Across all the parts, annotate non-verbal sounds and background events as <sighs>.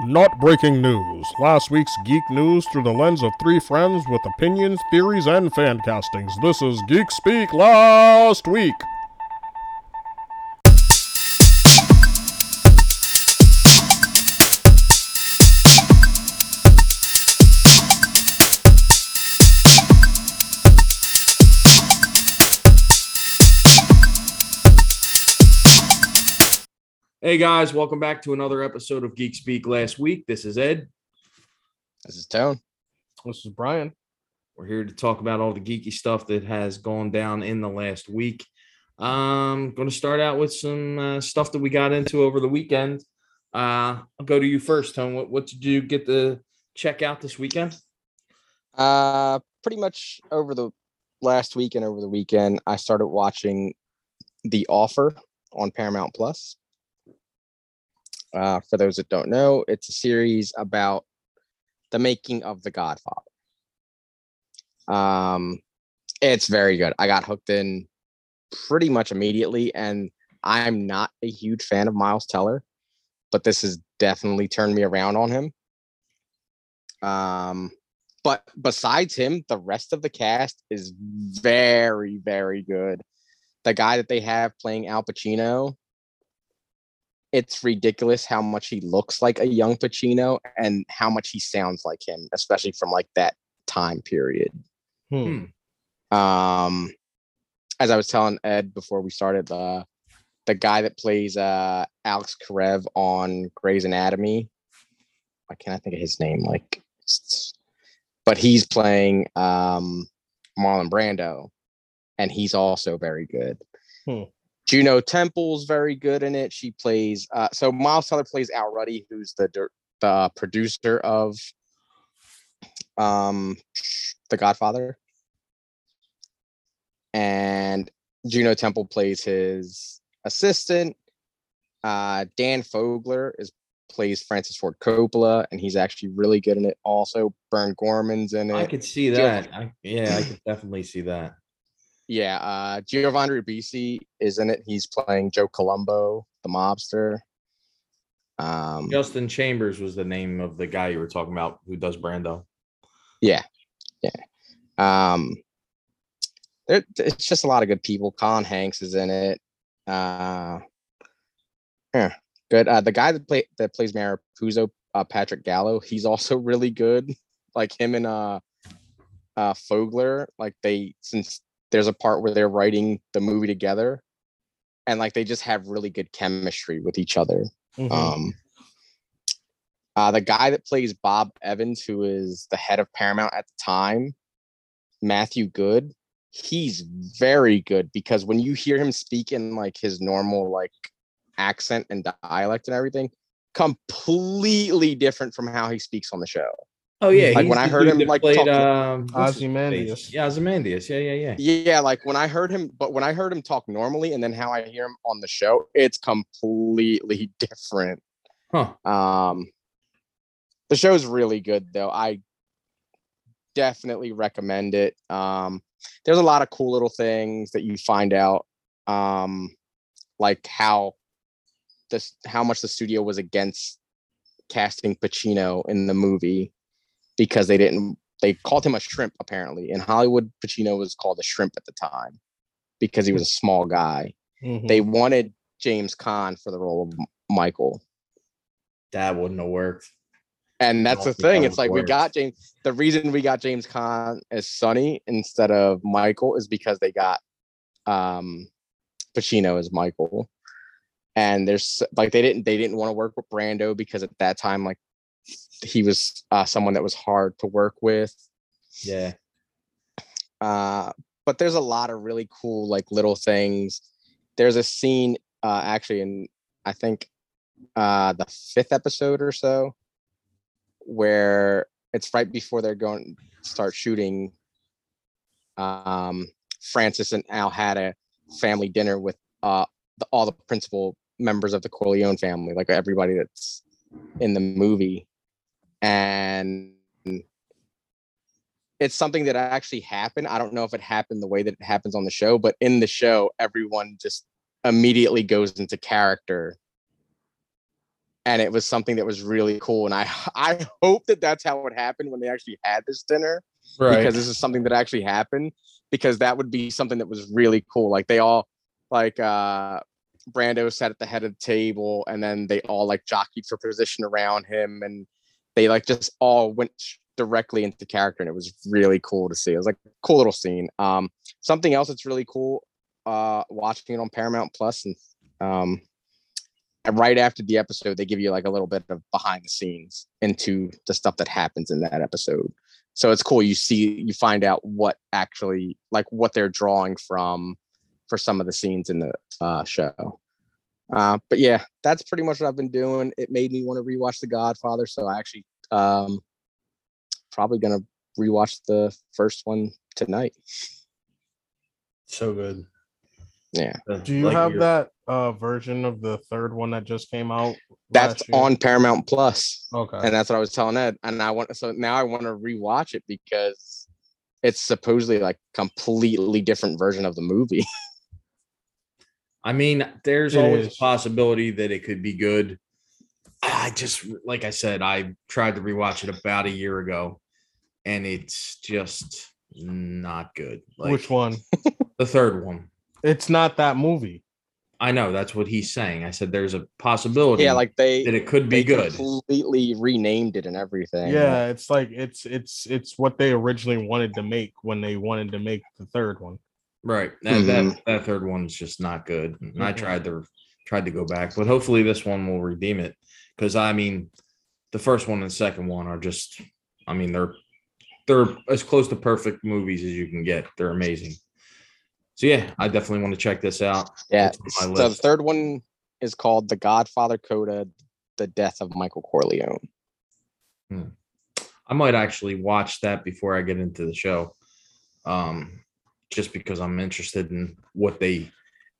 Not breaking news. Last week's geek news through the lens of three friends with opinions, theories, and fan castings. This is Geek Speak Last Week. Guys, welcome back to another episode of Geek Speak Last Week. This is Ed. This is Tone. This is Brian. We're here to talk about all the geeky stuff that has gone down in the last week. I'm going to start out with some uh, stuff that we got into over the weekend. Uh, I'll go to you first, Tone. What, what did you get to check out this weekend? Uh, pretty much over the last week and over the weekend, I started watching The Offer on Paramount Plus. Uh, for those that don't know, it's a series about the making of The Godfather. Um, it's very good. I got hooked in pretty much immediately, and I'm not a huge fan of Miles Teller, but this has definitely turned me around on him. Um, but besides him, the rest of the cast is very, very good. The guy that they have playing Al Pacino, it's ridiculous how much he looks like a young Pacino and how much he sounds like him, especially from like that time period. Hmm. Um, as I was telling Ed before we started, the the guy that plays uh Alex Karev on Grey's Anatomy, I can't think of his name, like, but he's playing um Marlon Brando, and he's also very good. Hmm. Juno Temple's very good in it. She plays uh so Miles Teller plays Al Ruddy, who's the the producer of um The Godfather. And Juno Temple plays his assistant. Uh Dan Fogler is plays Francis Ford Coppola, and he's actually really good in it. Also, Burn Gorman's in it. I could see that. I, yeah, I could definitely see that. Yeah, uh Giovanni Ribisi is in it. He's playing Joe Colombo, the mobster. Um Justin Chambers was the name of the guy you were talking about who does Brando. Yeah, yeah. Um there, it's just a lot of good people. Colin Hanks is in it. Uh yeah, good. Uh the guy that play that plays Mario Puzo, uh Patrick Gallo, he's also really good. Like him and uh uh Fogler, like they since there's a part where they're writing the movie together and like they just have really good chemistry with each other. Mhm. Um, uh, the guy that plays Bob Evans, who is the head of Paramount at the time, Matthew Goode, he's very good because when you hear him speak in like his normal like accent and dialect and everything, completely different from how he speaks on the show. Oh yeah, Like, when I heard him, like, played, talk- um, what's his Ozymandias. Yeah, Ozymandias. Yeah, yeah, yeah. Yeah, like when I heard him, but when I heard him talk normally and then how I hear him on the show, it's completely <laughs> different. Huh. Um, the show's really good though. I definitely recommend it. Um, there's a lot of cool little things that you find out, um, like how this how much the studio was against casting Pacino in the movie because they didn't they called him a shrimp apparently in Hollywood. Pacino was called a shrimp at the time because he was a small guy. Mhm. They wanted James Caan for the role of Michael. That wouldn't have worked. And that's the thing. It's like we got James. The reason we got James Caan as Sonny instead of Michael is because they got um Pacino as Michael. And there's like they didn't they didn't want to work with Brando because at that time like he was uh, someone that was hard to work with. Yeah. Uh, but there's a lot of really cool like little things. There's a scene uh, actually in I think uh, the fifth episode or so where it's right before they're going to start shooting. Um, Francis and Al had a family dinner with uh, the, all the principal members of the Corleone family, like everybody that's in the movie, and it's something that actually happened. I don't know if it happened the way that it happens on the show, but in the show, everyone just immediately goes into character and it was something that was really cool. And I <laughs> I hope that that's how it happened when they actually had this dinner because this is something that actually happened because that would be something that was really cool. Like they all like uh Brando sat at the head of the table and then they all like jockeyed for position around him and they like just all went directly into character and it was really cool to see. It was like a cool little scene. Um something else that's really cool uh watching it on Paramount Plus and um right after the episode they give you like a little bit of behind the scenes into the stuff that happens in that episode so it's cool you see you find out what actually like what they're drawing from for some of the scenes in the uh, show uh, but yeah that's pretty much what i've been doing it made me want to rewatch the godfather so i actually um probably gonna rewatch the first one tonight So good. yeah Do you Like have your- that uh version of the third one that just came out? that's on paramount plus Okay. and that's what I was telling Ed. And I want so now I want to rewatch it because it's supposedly like completely different version of the movie. <laughs> I mean, there's It always is. a possibility that it could be good. I just, like I said, I tried to rewatch it about a year ago, and it's just not good. Like Which one? <laughs> the third one. It's not that movie. I know that's what he's saying. I said there's a possibility. yeah, like they that it could be they good. completely renamed it and everything. Yeah, it's like it's it's it's what they originally wanted to make when they wanted to make the third one. Right. That, that that third one's just not good. And I Mhm. tried to tried to go back, but hopefully this one will redeem it. Because I mean, the first one and the second one are just, I mean, they're they're as close to perfect movies as you can get. They're amazing. So yeah, I definitely want to check this out. Yeah. The third one is called The Godfather Coda, The Death of Michael Corleone. I might actually watch that before I get into the show. Um, just because I'm interested in what they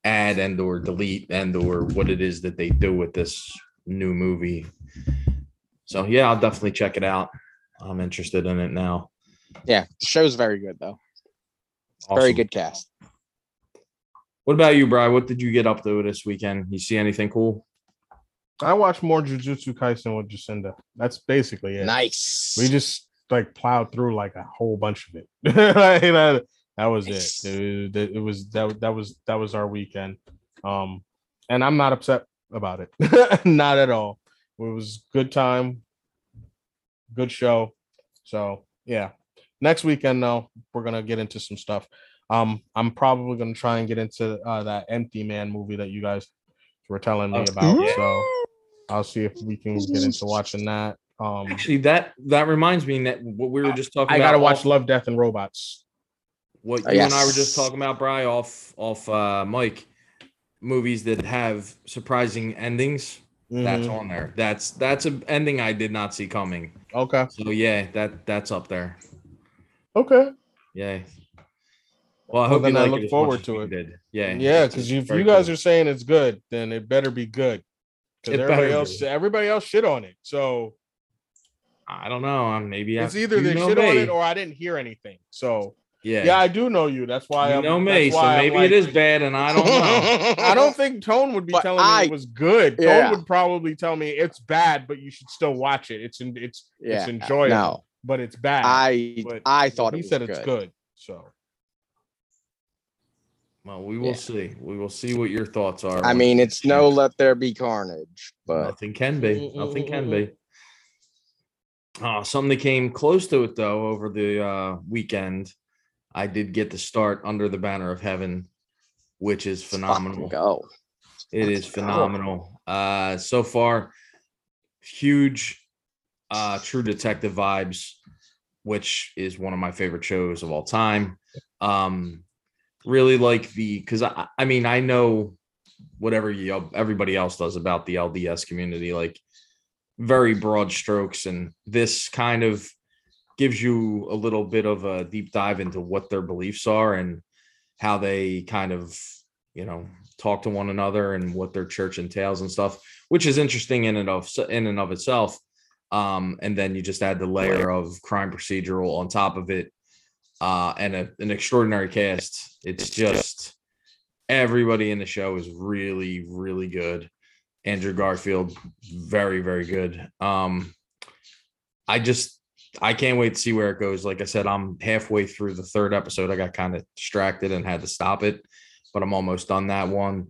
add and or delete and or what it is that they do with this new movie. So yeah, I'll definitely check it out. I'm interested in it now. Yeah, the show's very good though. Very good cast. What about you, Bri? What did you get up to this weekend? You see anything cool? I watched more Jujutsu Kaisen with Jacinda. That's basically it. Nice. We just like plowed through like a whole bunch of it. <laughs> Like, that, that was Nice. it. It, was- it was that that was that was our weekend. Um, and I'm not upset about it. <laughs> not at all. It was good time, good show. So yeah, next weekend though we're gonna get into some stuff. Um, I'm probably gonna try and get into uh, that Empty Man movie that you guys were telling me about. yeah. So I'll see if we can get into watching that. Um, Actually, that that reminds me that what we were just talking I about. gotta watch Love, Death, and Robots. What you Oh, and I were just talking about, Bry, off off uh mic. Movies that have surprising endings. That's Mhm. on there. That's that's an ending I did not see coming. Okay. So yeah, that that's up there. Okay. Yeah. Well, I Well, hope then you I look forward to it. Did. Yeah. Yeah, because if you guys cool. are saying it's good, then it better be good. Because everybody else, be. everybody else shit on it. So I don't know. Maybe it's I- either they shit on it or I didn't hear anything. So yeah. yeah, I do know you. That's why you I'm, know that's me, so why maybe like- it is bad, and I don't know. <laughs> I don't think Tone would be But telling me it was good. Yeah. Tone would probably tell me it's bad, but you should still watch it. It's in, it's yeah. it's enjoyable, No, but it's bad. I but I thought he it was said good. it's good. So well, we will Yeah. see. We will see what your thoughts are. I mean, it's no it. let there be carnage, but Nothing can be. Nothing can be. Uh, something that came close to it though over the uh, weekend. I did get to start under the banner of heaven, which is phenomenal. Go. It is Let's go. phenomenal. Uh, so far, huge uh, True Detective vibes, which is one of my favorite shows of all time. Um, really like the because I, I mean I know whatever you everybody else does about the LDS community, like very broad strokes, and this kind of gives you a little bit of a deep dive into what their beliefs are and how they kind of you know talk to one another and what their church entails and stuff which is interesting in and of in and of itself. Um and then you just add the layer of crime procedural on top of it uh and a, an extraordinary cast. It's just everybody in the show is really really good. Andrew Garfield, very very good. Um, I just I can't wait to see where it goes. Like I said, I'm halfway through the third episode. I got kind of distracted and had to stop it, but I'm almost done that one.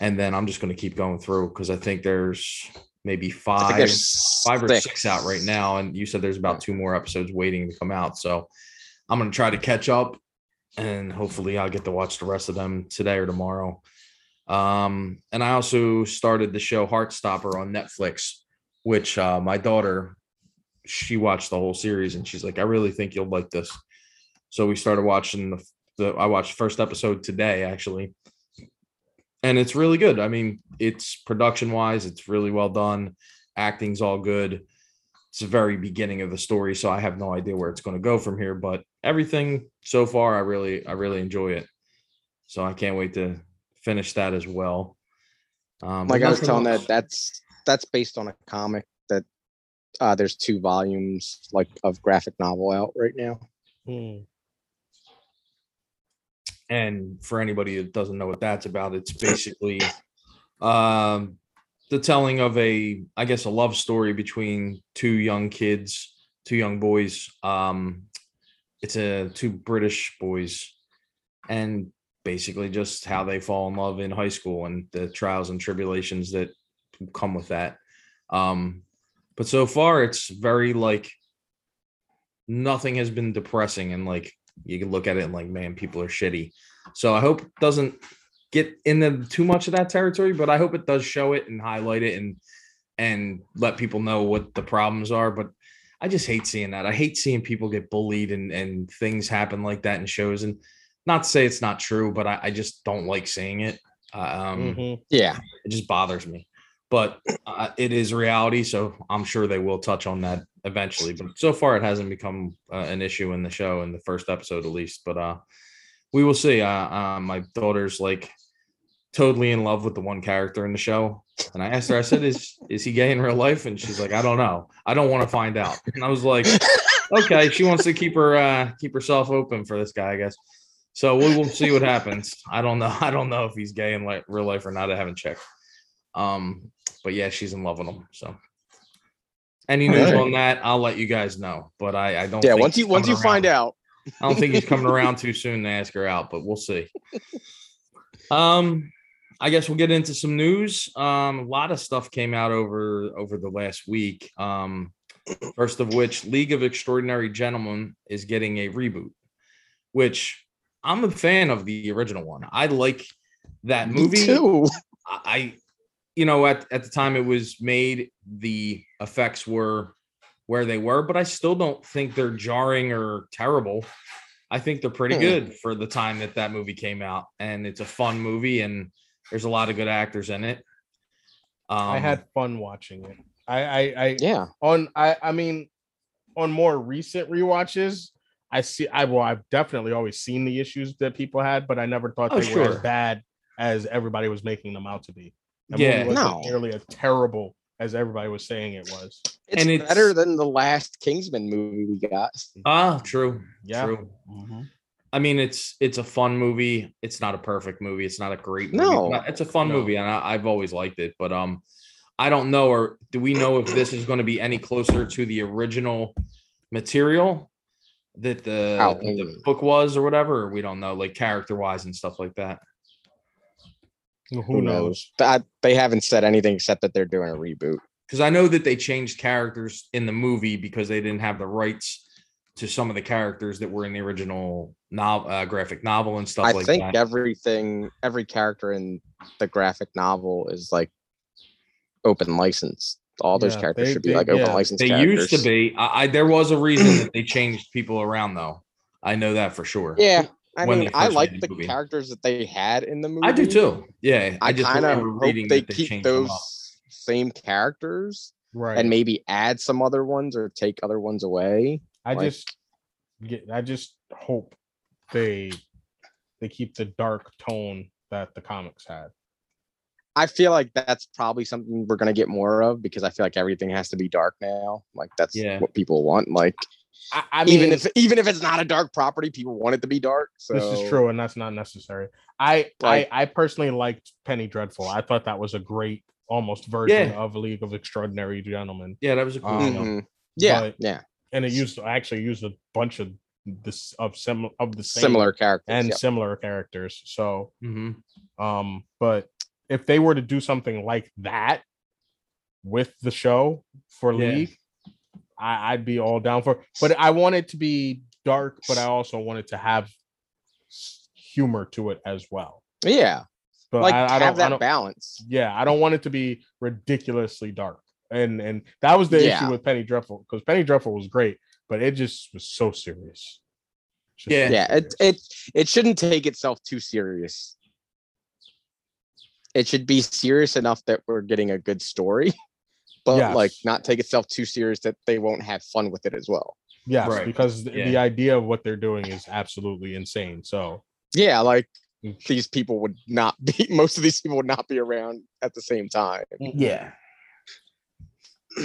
And then I'm just going to keep going through because I think there's maybe five, there's five or six out right now. And you said there's about two more episodes waiting to come out. So I'm going to try to catch up and hopefully I'll get to watch the rest of them today or tomorrow. Um, and I also started the show Heartstopper on Netflix, which uh, my daughter she watched the whole series and she's like, I really think you'll like this. So we started watching the, the I watched first episode today actually. And it's really good. I mean, it's production wise, it's really well done. Acting's all good. It's the very beginning of the story, so I have no idea where it's going to go from here. But everything so far, I really, I really enjoy it. So I can't wait to finish that as well. Um, like I was telling else. that that's that's based on a comic uh there's two volumes like of graphic novel out right now. Hmm. and for anybody that doesn't know what that's about it's basically um the telling of a i guess a love story between two young kids two young boys um it's a two british boys and basically just how they fall in love in high school and the trials and tribulations that come with that um but so far it's very like nothing has been depressing and like you can look at it and like man people are shitty. So i hope it doesn't get into too much of that territory but i hope it does show it and highlight it and and let people know what the problems are. But i just hate seeing that. I hate seeing people get bullied and and things happen like that in shows. And not to say it's not true but i, I just don't like seeing it. Um Mhm. Yeah. it just bothers me but uh, it is reality so i'm sure they will touch on that eventually but so far it hasn't become uh, an issue in the show in the first episode at least but uh we will see. Uh, uh my daughter's like totally in love with the one character in the show and i asked her i said is is he gay in real life? And she's like i don't know. I don't want to find out. And i was like okay she wants to keep her uh keep herself open for this guy i guess. So we will see what happens. I don't know. <laughs> I don't know if he's gay in like real life or not. I haven't checked. Um but yeah she's in love with him so any news on that i'll let you guys know but i i don't Yeah. think Once you once you coming find out. I don't think he's <laughs> coming around too soon to ask her out, but we'll see. Um, I guess we'll get into some news. Um, a lot of stuff came out over over the last week. Um, first of which, League of Extraordinary Gentlemen is getting a reboot, which I'm a fan of the original one. I like that Me movie. too. I, I- you know, at, at the time it was made, the effects were where they were, but I still don't think they're jarring or terrible. I think they're pretty Hmm. good for the time that that movie came out, and it's a fun movie, and there's a lot of good actors in it. Um, I had fun watching it. I, I, I Yeah. on I I mean on more recent rewatches, I see I well I've definitely always seen the issues that people had, but I never thought Oh, they were as bad as everybody was making them out to be. That Yeah. movie wasn't No. nearly as terrible as everybody was saying it was. It's, And it's- better than the last Kingsman movie we got. ah true, Yeah. true. Mhm. I mean, it's it's a fun movie. It's not a perfect movie. It's not a great movie. No. but it's a fun No. movie, and I, I've always liked it. But um, I don't know, or do we know if this is going to be any closer to the original material that the, Oh, that the book was, or whatever? Or we don't know, like character wise and stuff like that. Who, knows? That they haven't said anything except that they're doing a reboot. Because I know that they changed characters in the movie because they didn't have the rights to some of the characters that were in the original novel, uh, graphic novel and stuff I like think that. everything, every character in the graphic novel is like open license. All those Yeah, characters they- should be they- like open yeah. license. They characters. used to be. I, I there was a reason that <clears throat> they changed people around though. I know that for sure. Yeah, I when mean, I like the the movie. characters that they had in the movie. I do too. Yeah, I, just kind of hope reading they keep those same characters Right. and maybe add some other ones or take other ones away. I like- just get I just hope they they keep the dark tone that the comics had. I feel like that's probably something we're gonna get more of because I feel like everything has to be dark now. Like that's Yeah. what people want. Like I, I mean, even if even if it's not a dark property, people want it to be dark. So this is true, and that's not necessary. I Like- I I personally liked Penny Dreadful. I thought that was a great almost version Yeah. of League of Extraordinary Gentlemen. Yeah, that was a cool. Um, show. Mhm. Yeah, but- yeah. And it used I actually used a bunch of this of sim of the same Similar characters. and yep. similar characters. So Mhm. um, but if they were to do something like that with the show for Yeah. League, I, I'd be all down for. But I want it to be dark, but I also want it to have humor to it as well. yeah, But like I, I have don't, I that don't, balance. yeah, I don't want it to be ridiculously dark. And and that was the Yeah. issue with Penny Dreadful because Penny Dreadful was great, but it just was so serious. Just Yeah. so Yeah, it it it shouldn't take itself too serious. It should be serious enough that we're getting a good story, <laughs> but like not take itself too serious that they won't have fun with it as well. yes, Right. because th- the idea of what they're doing is absolutely insane. So Yeah, like Mm. these people would not <laughs> be most of these people would not be around at the same time. Yeah. <clears throat>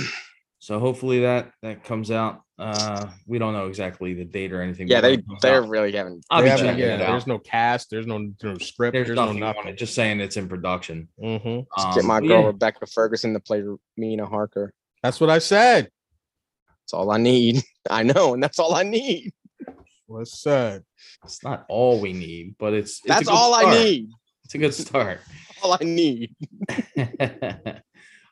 So hopefully that that comes out. Uh, we don't know exactly the date or anything. Yeah, they they're out, really having I'll They haven't- checking yeah, there's no cast, there's no, no script, There's, there's, nothing no on nothing. it. Just saying it's in production. Mm-hmm. get Um, my girl yeah, Rebecca Ferguson to play Mina Harker. That's what I said. That's all I need. <laughs> I know, and that's all I need. What's said. it's not all we need, but it's, it's That's good all I need. It's a good start. <laughs> All I need. <laughs>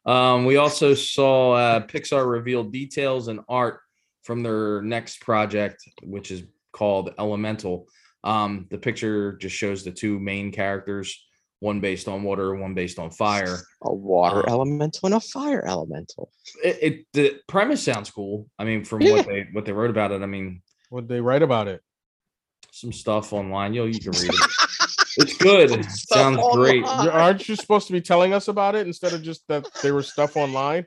um, we also saw uh, Pixar reveal details and art from their next project, which is called Elemental. Um, the picture just shows the two main characters, one based on water, one based on fire. A water Um, elemental and a fire elemental. It, it the premise sounds cool. I mean, from Yeah. what they what they wrote about it, I mean, What they write about it? some stuff online. Yo, you can read it. <laughs> It's good. It sounds great. online. You- Aren't you supposed to be telling us about it instead of just that there was stuff online?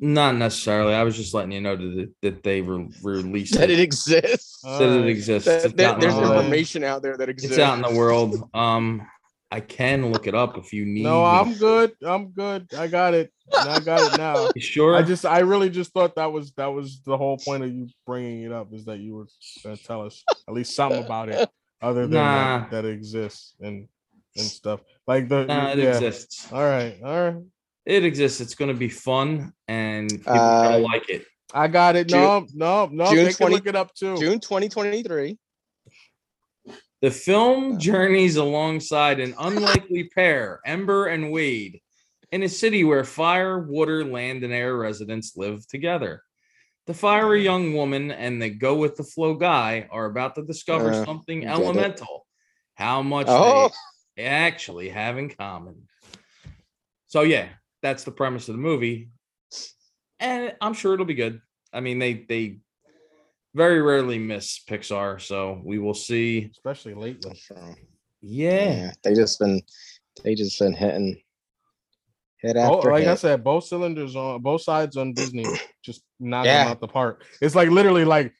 Not necessarily. I was just letting you know that that they re- released that it. it exists. That it exists. That- It's there- out in there's the information out there that exists. It's out in the world. Um, I can look it up if you need. No, me. I'm good. I'm good. I got it. I got it now. <laughs> You sure. I just, I really just thought that was that was the whole point of you bringing it up is that you were gonna tell us at least something about it, other than Nah. that, that it exists and and stuff like the Nah, it yeah. exists. All right, all right. It exists. It's going to be fun, and people Uh, gonna like it. I got it. No, no, no. June they can 20 look it up too. June 2023. The film journeys alongside an unlikely pair, Ember and Wade, in a city where fire, water, land, and air residents live together. The fiery young woman and the go with the flow guy are about to discover Uh, something get it. elemental. How much Oh. they actually have in common. So yeah, that's the premise of the movie, and I'm sure it'll be good. I mean, they they very rarely miss Pixar, so we will see. especially lately. So, Yeah, yeah, they just been they just been hitting hit Oh, after like I said, both cylinders on both sides on Disney <clears throat> just knocking Yeah. out the park. It's like literally like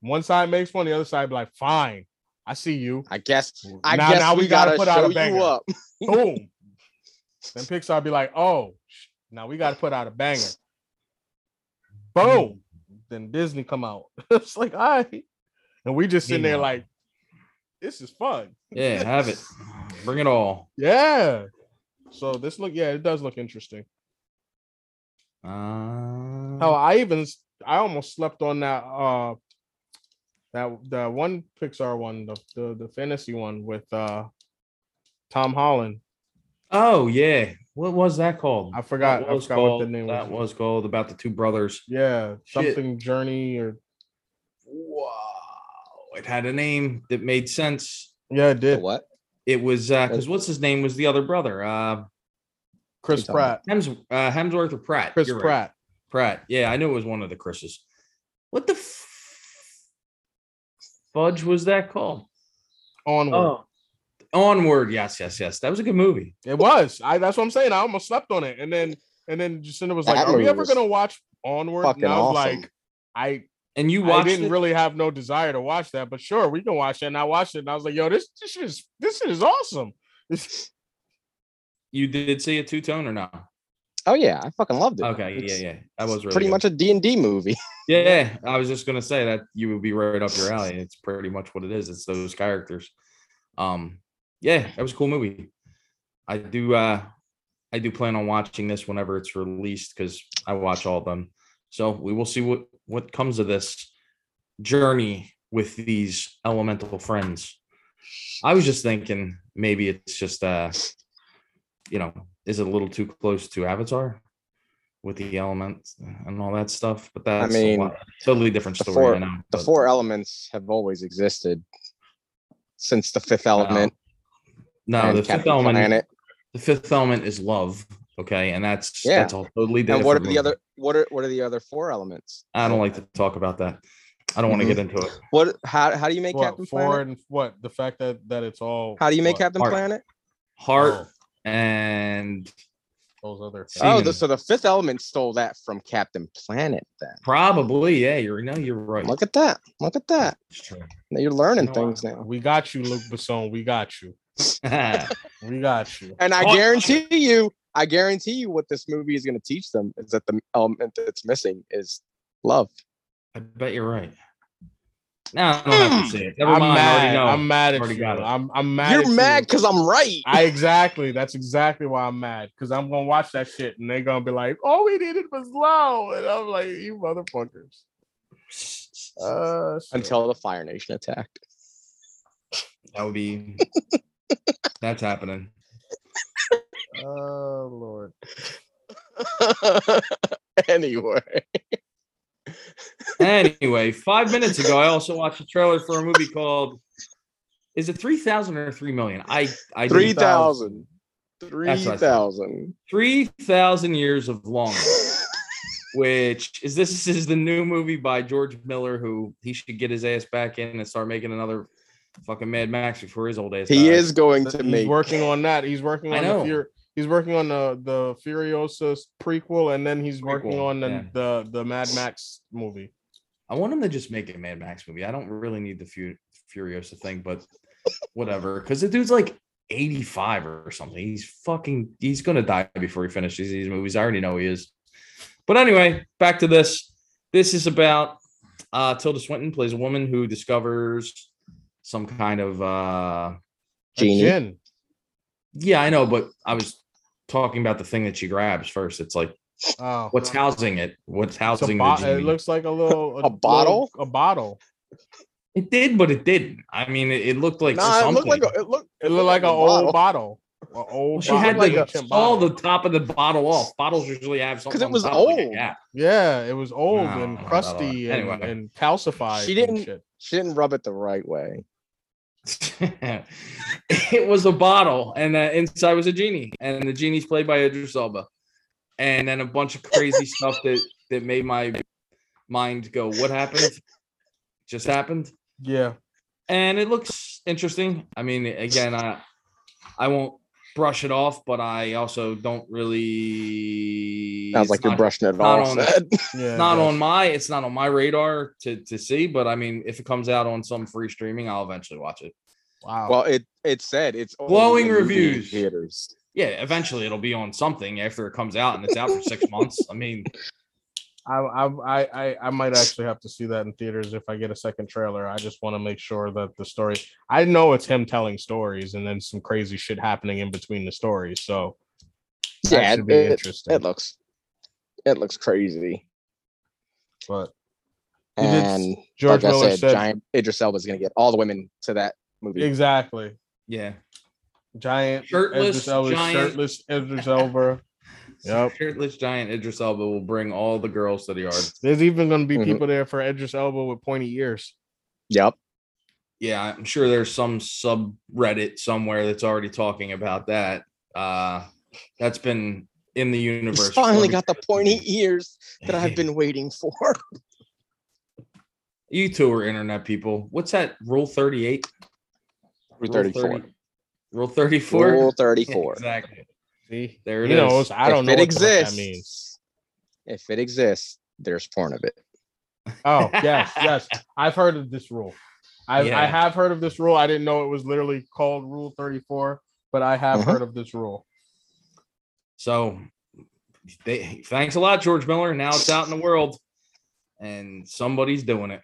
one side makes one, the other side be like, fine, I see you. I guess I Now- guess now we, we gotta gotta, put out a you banger. up. <laughs> Boom. then Pixar be like, oh, sh- now we got to put out a banger. Boom. Then Disney come out. <laughs> it's like, all right. And we just sitting there like, this is fun. yeah, have it. <laughs> Bring it all. Yeah. So this look, yeah, it does look interesting. Uh, Hell, I even I almost slept on that uh that the one Pixar one, the the, the fantasy one with uh Tom Holland. oh yeah, what was that called? I forgot, That I was forgot what the called- name That was. was called about the two brothers. Yeah, Shit. something journey or Wow, it had a name that made sense. yeah, it The did. what? It was uh because what's his name was the other brother? Uh Chris What are you Pratt. Hems, uh Hemsworth or Pratt. Chris You're right. Pratt. Pratt. Yeah, I knew it was one of the Chris's. What the f- fudge was that called? Onward. Onward. Yes, yes, yes. That was a good movie. It was. I that's what I'm saying. I almost slept on it. And then and then Jacinda was like, That Are we ever gonna watch Onward? Fucking And I was awesome. like, I And you I didn't it? really have no desire to watch that, but sure, we can watch it. And I watched it and I was like, yo, this this is this is awesome. You did see a two tone or not? Oh yeah, I fucking loved it. Okay, It's- yeah, yeah. That was really pretty good. much a D&D movie. <laughs> Yeah, I was just gonna say that you would be right up your alley. It's pretty much what it is. It's those characters. Um, yeah, that was a cool movie. I do uh I do plan on watching this whenever it's released because I watch all of them. So we will see what what comes of this journey with these elemental friends. I was just thinking maybe it's just uh you know, is it a little too close to Avatar with the elements and all that stuff? But that's a mean, lot- totally different story. four- I. The but- four elements have always existed since the fifth element. No, and the fifth element. Planet. The fifth element is love. Okay, and that's Yeah. that's all totally different. And what are the other? What are what are the other four elements? I don't like to talk about that. I don't want to get mm-hmm. into it. What? How how do you make What, Captain four Planet? and what? The fact that that it's all. How do you make what, Captain Heart. Planet? Heart Oh, and those other. See, Oh, the, so the fifth element stole that from Captain Planet. Then probably yeah. You're no, you're right. look at that. Look at that. It's true. Now You're learning know things what? now. We got you, Luc Besson. We got you. <laughs> We got you. And I Oh, guarantee you, I guarantee you, what this movie is going to teach them is that the element that's missing is love. I bet you're right. No, I don't have to say it. Never I'm mind. Mad. I'm mad at you. I'm I'm mad. You're at mad You. because I'm right. I exactly. That's exactly why I'm mad. Because I'm gonna watch that shit and they're gonna be like, "All we needed was love," and I'm like, "You motherfuckers." <laughs> Uh. Until the Fire Nation attacked. that would be. <laughs> That's happening. oh lord. <laughs> anyway, Anyway, five minutes ago, I also <laughs> watched a trailer for a movie called. Is it three thousand or three million? I I didn't- three thousand. Three That's what I said. thousand. three thousand years of longing. <laughs> which is this is the new movie by George Miller, who he should get his ass back in and start making another fucking Mad Max before his old ass. He dies. is going to He's make. working on that. He's working I on know. the Fur- He's working on the the Furiosa prequel, and then he's working on the, yeah. the the Mad Max movie. I want him to just make a Mad Max movie. I don't really need the Fu- Furiosa thing, but <laughs> whatever. Because the dude's like 85 or something. He's fucking. He's gonna die before he finishes these movies. I already know he is. But anyway, back to this. This is about uh Tilda Swinton plays a woman who discovers some kind of uh A Genie. gin. yeah, I know, but I was talking about the thing that she grabs first. It's like Oh, what's housing it? What's housing bo- the it looks like a little A bottle? little- a bottle. It did, but it didn't. I mean, it, it looked like Nah, it looked like a, it looked. It looked like an old bottle. A Well, old. she bottle, had like like ancient all the top of the bottle off. Bottles usually have something. 'Cause it on was top, like a old. cap. Yeah, it was old No, and not at all. crusty and, Anyway. and calcified. She didn't- shit. She didn't rub it the right way. <laughs> it was a bottle, and uh, inside was a genie, and the genie's played by Idris Elba, and then a bunch of crazy <laughs> stuff that that made my mind go, "What happened? Just happened." Yeah, and it looks interesting. I mean, again, I I won't brush it off, but I also don't really. Sounds it's like you're brushing it not off. on- <laughs> yeah. Not yeah. on my, it's not on my radar to to see. But I mean, if it comes out on some free streaming, I'll eventually watch it. Wow. well, it it said it's only Glowing reviews. theaters. Yeah, eventually it'll be on something after it comes out, and it's out for six months. I mean, I, I I I I might actually have to see that in theaters if I get a second trailer. I just want to make sure that the story. I know it's him telling stories, and then some crazy shit happening in between the stories. So Yeah, should be it, interesting. it looks it looks crazy. but He did And George like I said, said, Giant Idris Elba is going to get all the women to that movie. exactly. yeah, Giant Shirtless, Idris Elba, giant. shirtless Idris Elba. Yep. <laughs> shirtless giant Idris Elba will bring all the girls to the yard. <laughs> There's even going to be Mhm. people there for Idris Elba with pointy ears. Yep. yeah, I'm sure there's some subreddit somewhere that's already talking about that. Uh that's been in the universe. He's finally got the pointy <laughs> ears that I've been waiting for. You two are internet people. What's that? Rule 38? Rule 34. Rule 34? Rule 34. Exactly. See, There it he knows. is. I don't know if know it what exists, that means. if it exists, there's porn of it. Oh <laughs> yes, yes. I've heard of this rule. I I have heard of this rule. I didn't know it was literally called Rule Thirty Four, but I have Mhm. heard of this rule. So they, thanks a lot, George Miller. Now it's out in the world and somebody's doing it.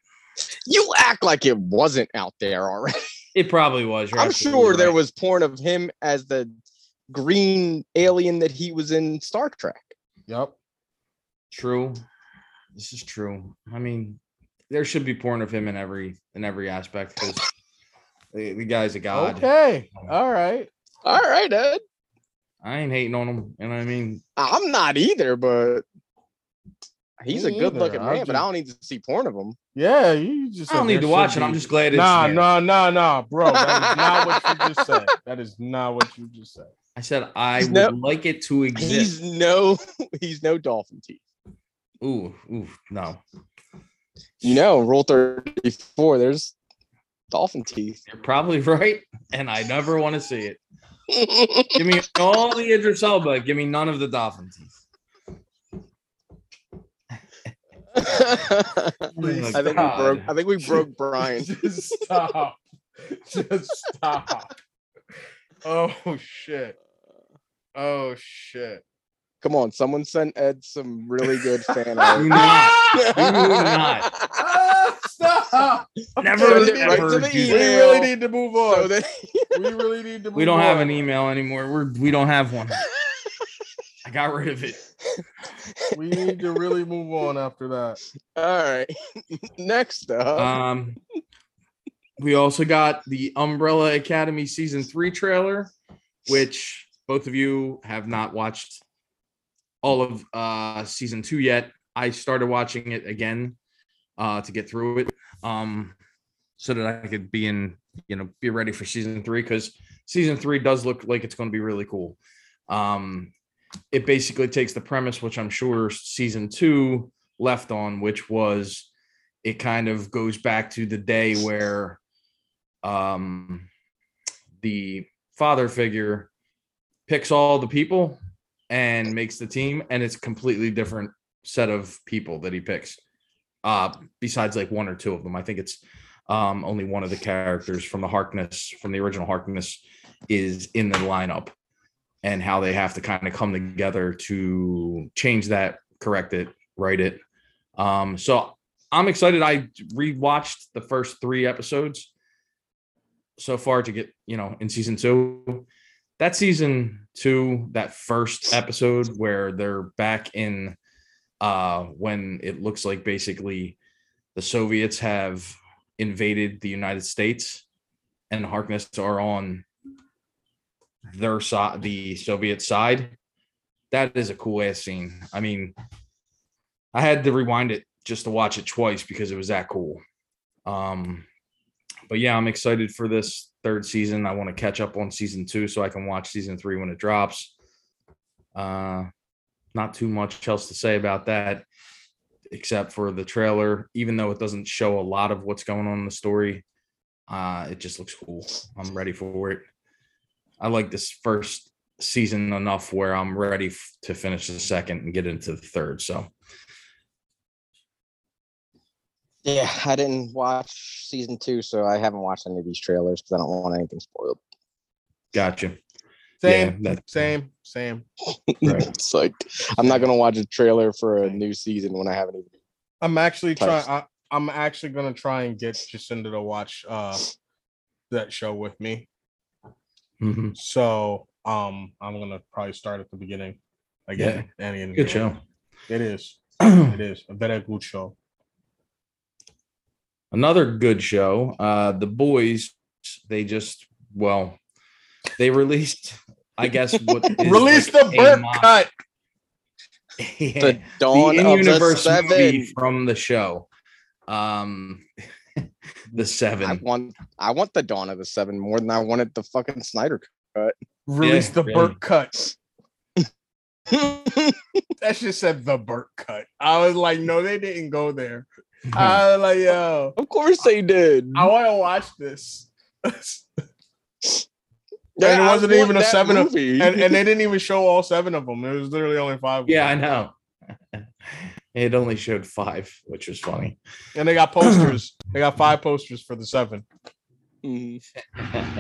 You act like it wasn't out there already. It probably was. You're I'm absolutely sure there was porn of him as the green alien that he was in Star Trek. Yep. True. This is true. I mean, there should be porn of him in every in every aspect because <laughs> the, the guy's a god. Okay. Um, All right. All right, Ed. I ain't hating on him. And I mean, I'm not either, but he's Me a good looking either. I man, but I don't need to see porn of him. Yeah, you just. I don't need to watch should it. I'm just glad it's Nah, there. nah, nah, nah, bro. That is not what you just <laughs> said. That is not what you just said. I said I He's would no- like it to exist. He's no <laughs> he's no dolphin teeth. Ooh, ooh, no. You know, rule 34, there's dolphin teeth. You're probably <laughs> right, and I never want to see it. <laughs> Give me all the Idris Elba. Give me none of the dolphin teeth. I Please think we broke I think we broke Brian. Just stop. Just stop. Oh shit. Oh shit. Come on, someone sent Ed some really good fan Do <laughs> art. not. <laughs> Do not. Ah, stop. Never, Send it right never to the do We that. email. really need to move on. So that <laughs> we really need to move We don't have on. an email anymore. We're we don't have one. I got rid of it. We need to really move on after that. all right. Next up. Um, we also got the Umbrella Academy season three trailer, which both of you have not watched all of uh season two yet. I started watching it again uh to get through it. Um so that I could be in, you know, be ready for season three because season three does look like it's going to be really cool. Um it basically takes the premise, which I'm sure season two left on, which was it kind of goes back to the day where um the father figure picks all the people and makes the team and it's completely different set of people that he picks uh besides like one or two of them. I think it's um only one of the characters from the harkness from the original harkness is in the lineup and how they have to kind of come together to change that correct it write it. Um so i'm excited. I rewatched the first three episodes so far to get you know in season two. That season two that first episode where they're back in uh when it looks like basically the soviets have invaded the united states and harkness are on their side the soviet side that is a cool ass scene. I mean i had to rewind it just to watch it twice because it was that cool. Um but yeah, I'm excited for this third season. I want to catch up on season two so I can watch season three when it drops. Uh, not too much else to say about that, except for the trailer. Even though it doesn't show a lot of what's going on in the story, uh, it just looks cool. I'm ready for it. I like this first season enough where I'm ready f- to finish the second and get into the third. So yeah, I didn't watch season two, so I haven't watched any of these trailers because I don't want anything spoiled. gotcha. Same, Yeah, that- same, same. Right. <laughs> it's like I'm not gonna watch a trailer for a new season when I haven't even I'm actually trying. Touched. I, I'm actually gonna try and get Jacinda to watch uh that show with me. Mhm. So um, I'm gonna probably start at the beginning again. and in- Good show. It is. <clears throat> It is a very good show. Another good show uh the boys they just well they released i guess what <laughs> is Release like the a burp mo- cut. <laughs> Yeah, the dawn the of the in-universe seven. from the show um <laughs> the seven. I want I want the dawn of the seven more than I wanted the fucking Snyder cut. Release the really. burp cut. cut. That shit said the burp cut. I was like, no, they didn't go there. I <laughs> was like, yo, of course they did. I want to watch this. <laughs> Yeah, and it wasn't even a that seven of- movie. and, and they <laughs> didn't even show all seven of them. It was literally only five. yeah i know it only showed five which was funny And they got posters. <clears throat> they got five posters for the seven, Mhm.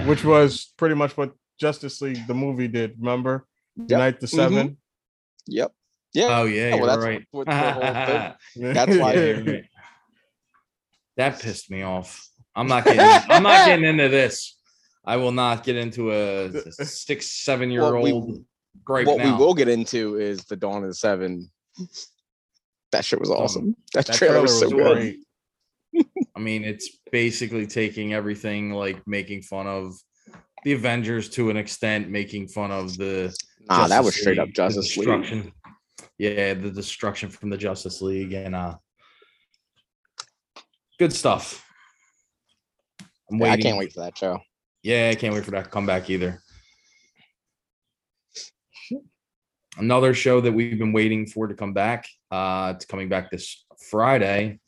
which was pretty much what Justice League the movie did. Remember, Yep. Unite the 7 Yep. Yeah. oh yeah Oh, you're well, that's right what the whole thing- That's why- you're right. That pissed me off i'm not <laughs> getting i'm not getting into this I will not get into a six, seven year What we- old gripe what now. we will get into is the Dawn of the Seven. That shit was awesome. That, That trailer, was so good. great. <laughs> I mean, it's basically taking everything like making fun of the Avengers to an extent, making fun of the Nah, that was straight up League, the Justice League. Yeah, the destruction from the Justice League and uh good stuff. I'm Yeah, I can't wait for that show. Yeah, I can't wait for that to come back either. Another show that we've been waiting for to come back. Uh, it's coming back this Friday.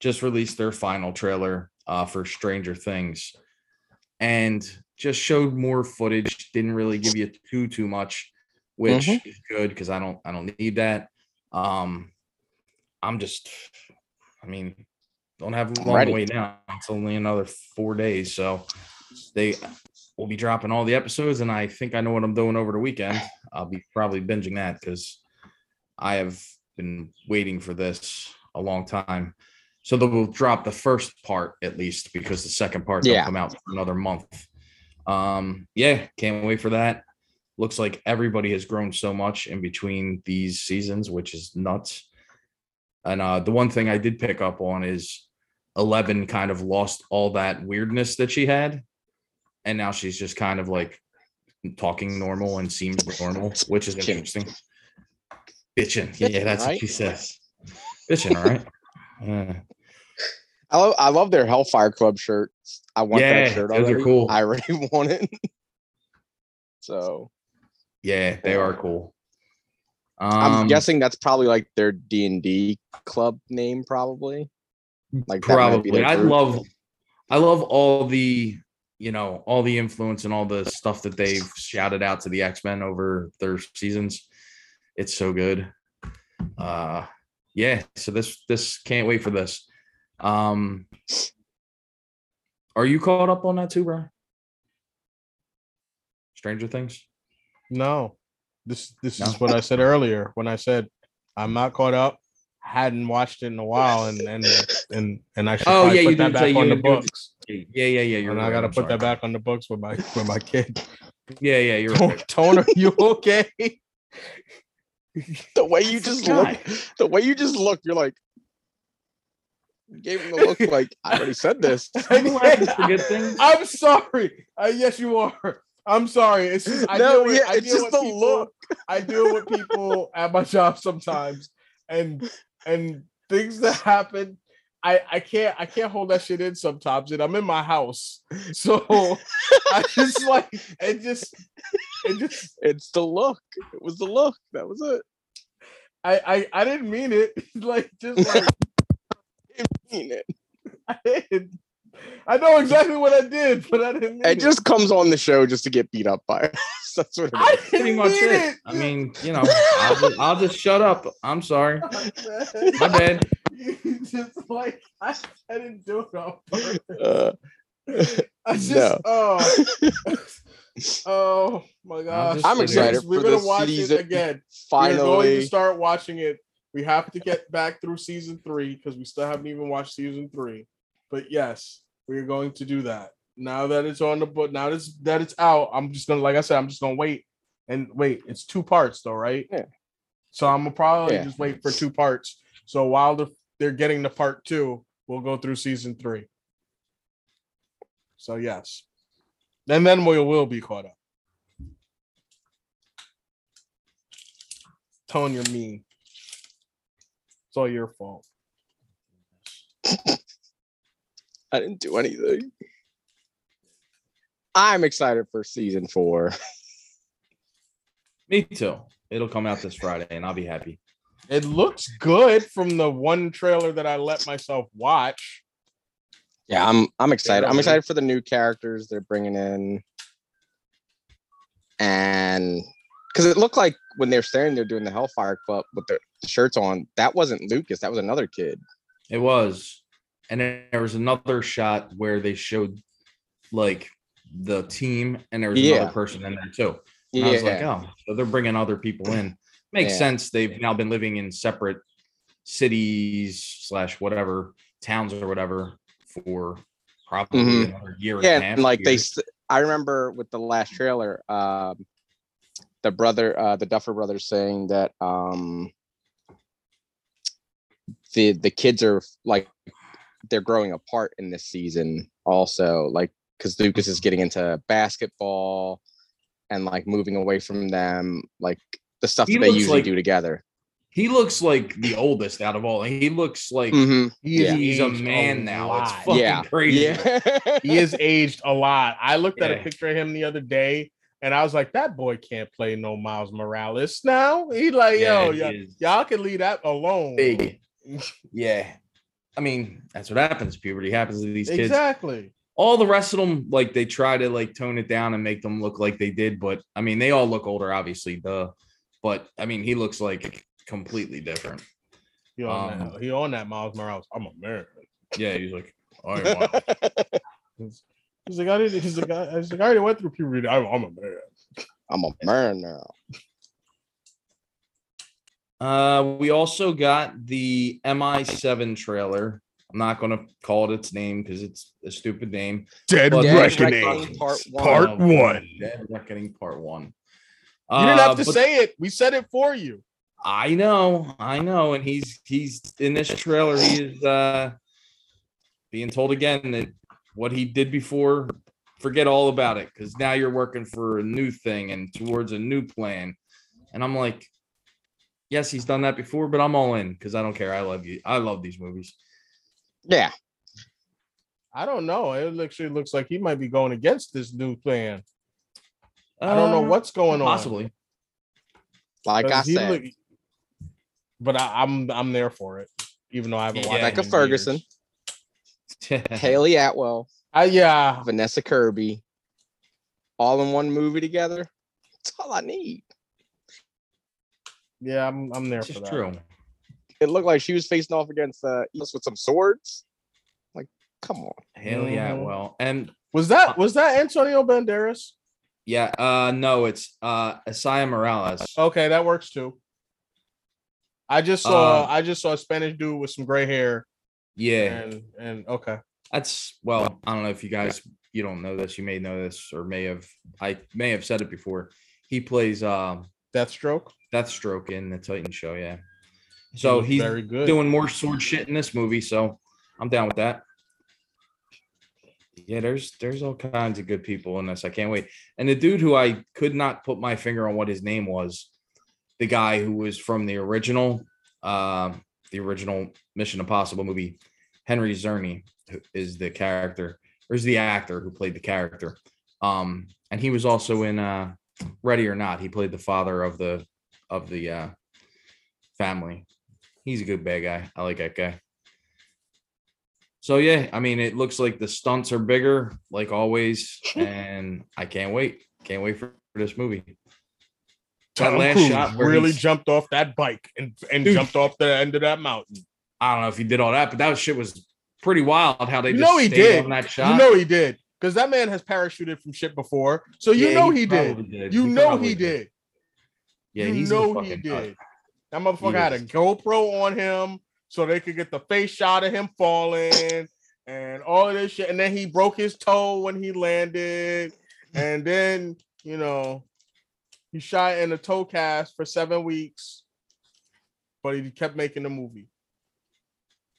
Just released their final trailer uh, for Stranger Things, and just showed more footage. Didn't really give you too too much, which Mhm. is good because I don't I don't need that. Um, I'm just, I mean, don't have long ready. to wait now. It's only another four days, so they will be dropping all the episodes, and I think I know what I'm doing over the weekend. I'll be probably binging that because I have been waiting for this a long time. So they will drop the first part at least because the second part will Yeah. come out for another month. Um, yeah, can't wait for that. Looks like everybody has grown so much in between these seasons, which is nuts. And uh, the one thing I did pick up on is Eleven kind of lost all that weirdness that she had, and now she's just kind of like talking normal and seems normal, which is interesting. Bitching, yeah, that's what she says. Bitching, all right. Yeah. I love, I love their Hellfire Club shirts. I want Yeah, that shirt those are cool. I already <laughs> want it. so Yeah, they are cool. I'm Um, guessing that's probably like their D and D club name, probably. Like that might be probably. I love, I love all the, you know, all the influence and all the stuff that they've shouted out to the X Men over their seasons. It's so good. Uh, yeah. So this, this can't wait for this. Um, are you caught up on that too, bro? Stranger Things. No, this this No? is what I said earlier when I said I'm not caught up. Hadn't watched it in a while, and and and and I should Oh, probably yeah, you put that did say back you on the didn't do it. books. Yeah, yeah, yeah. You're And I gotta I'm put sorry. that back on the books with my <laughs> with my kid. Yeah, yeah, you're Tone, right. Tone, are you okay? <laughs> the way you just guy. look. <laughs> The way you just look, you're like. you Gave him the look like I already said this. You like to forget things? I'm sorry. Uh, yes, you are. I'm sorry. It's just I No, deal with, yeah, I it's deal just with the people, look. I deal with people at my job sometimes, and and things that happen. I, I can't I can't hold that shit in sometimes, and I'm in my house, <laughs> so I just like it just it just It's the look. It was the look. That was it. I I, I didn't mean it <laughs> like just <laughs> like I didn't Mean it. I did. I know exactly what I did, but I didn't. Mean It just comes on the show just to get beat up by. <laughs> That's what it I pretty much mean it. I mean, you know, I'll just, I'll just shut up. I'm sorry. My bad. You <laughs> just like I, I didn't do it on purpose. Uh, <laughs> I just No. oh oh my gosh. I'm excited We're for gonna the watch season. it again. Finally, we're going to start watching it. We have to get back through season three because we still haven't even watched season three. But yes, we're going to do that. Now that it's on the book, now that it's that it's out, I'm just gonna like I said, I'm just gonna wait and wait. It's two parts though, right? Yeah. So I'm gonna probably Yeah. just wait for two parts. So while they're they're getting the part two, we'll go through season three. So yes. And then we will be caught up. Tone, you're mean. It's all your fault. <laughs> I didn't do anything. I'm excited for season four. Me too. It'll come out this Friday, and I'll be happy. It looks good from the one trailer that I let myself watch. Yeah, I'm I'm excited. I'm excited for the new characters they're bringing in, and because it looked like when they were standing there doing the Hellfire Club with their shirts on, that wasn't Lucas. That was another kid. It was, and then there was another shot where they showed like the team, and there was Yeah. another person in there too. And Yeah, I was like, oh, so they're bringing other people in. Makes Yeah. sense. They've now been living in separate cities slash whatever towns or whatever for probably Mhm. another year. yeah, and a half. and like they, years. s- I remember with the last trailer, um, the brother, uh, the Duffer brothers saying that um, the the kids are like they're growing apart in this season. Also, like because Lucas is getting into basketball and like moving away from them, like the stuff He that they usually like- do together. He looks like the oldest out of all. He looks like Mhm. He is he's a aged man now. It's fucking Yeah, crazy. yeah. <laughs> he is aged a lot. I looked at a picture of him the other day and I was like, that boy can't play no Miles Morales now. He like, Yeah, yo, he y- y'all can leave that alone. big. Yeah. I mean, that's what happens. Puberty happens to these kids. Exactly. All the rest of them, like they try to like tone it down and make them look like they did, but I mean, they all look older, obviously. Duh. But I mean, he looks like completely different. He on, Um, that, he on that Miles Morales. I'm American. Yeah, he's like, I am <laughs> He's, he's like, I didn't. He's like, I, he's like, I already went through puberty. I'm, I'm a man. I'm a man now. Uh, we also got the MI7 trailer. I'm not gonna call it its name because it's a stupid name. Dead Dead Reckoning. Reckoning Part One. Part Uh, one. Dead Reckoning Part One. You didn't have Uh, to but- say it. We said it for you. I know, I know, and he's he's in this trailer. He is uh being told again that what he did before, forget all about it, because now you're working for a new thing and towards a new plan. And I'm like, yes, he's done that before, but I'm all in because I don't care. I love you. I love these movies. Yeah. I don't know. It actually looks like he might be going against this new plan. I don't know Uh, what's going on. possibly. Like I said, look- but I, I'm I'm there for it, even though I haven't watched. Yeah. it Rebecca in Ferguson. years. <laughs> Hayley Atwell, I yeah, Vanessa Kirby, all in one movie together. That's all I need. yeah, I'm I'm there This for that. true. It looked like she was facing off against uh Eos with some swords. Like, come on. Hayley Mhm. well. And Was that was that Antonio Banderas? yeah, uh no, it's uh Esai Morales. Okay, that works too. I just saw Um, I just saw a Spanish dude with some gray hair Yeah. and and okay. That's well, I don't know if you guys you don't know this, you may know this or may have I may have said it before. He plays um Deathstroke. Deathstroke in the Titan show, yeah. So he's very good. doing more sword shit in this movie, so I'm down with that. Yeah, there's there's all kinds of good people in this. I can't wait. And the dude who I could not put my finger on what his name was, the guy who was from the original, uh, the original Mission Impossible movie, Henry Czerny who is the character, or is the actor who played the character. Um, and he was also in uh Ready or Not. He played the father of the of the uh family. He's a good bad guy. I like that guy. So yeah, I mean, it looks like the stunts are bigger, like always, <laughs> and I can't wait. Can't wait for this movie. That Tom last Cruise shot where really he's- jumped off that bike and, and Dude. jumped off the end of that mountain. I don't know if he did all that, but that shit was pretty wild. How they You just know he did. that shot. You know he did. Because that man has parachuted from shit before. So you Yeah, know he, did. probably You He know he did. Yeah, you he's a know he fucking nut. That motherfucker had a. GoPro on him so they could get the face shot of him falling and all of this shit. And then he broke his toe when he landed. And then, you know, he shot in a toe cast for seven weeks, but he kept making the movie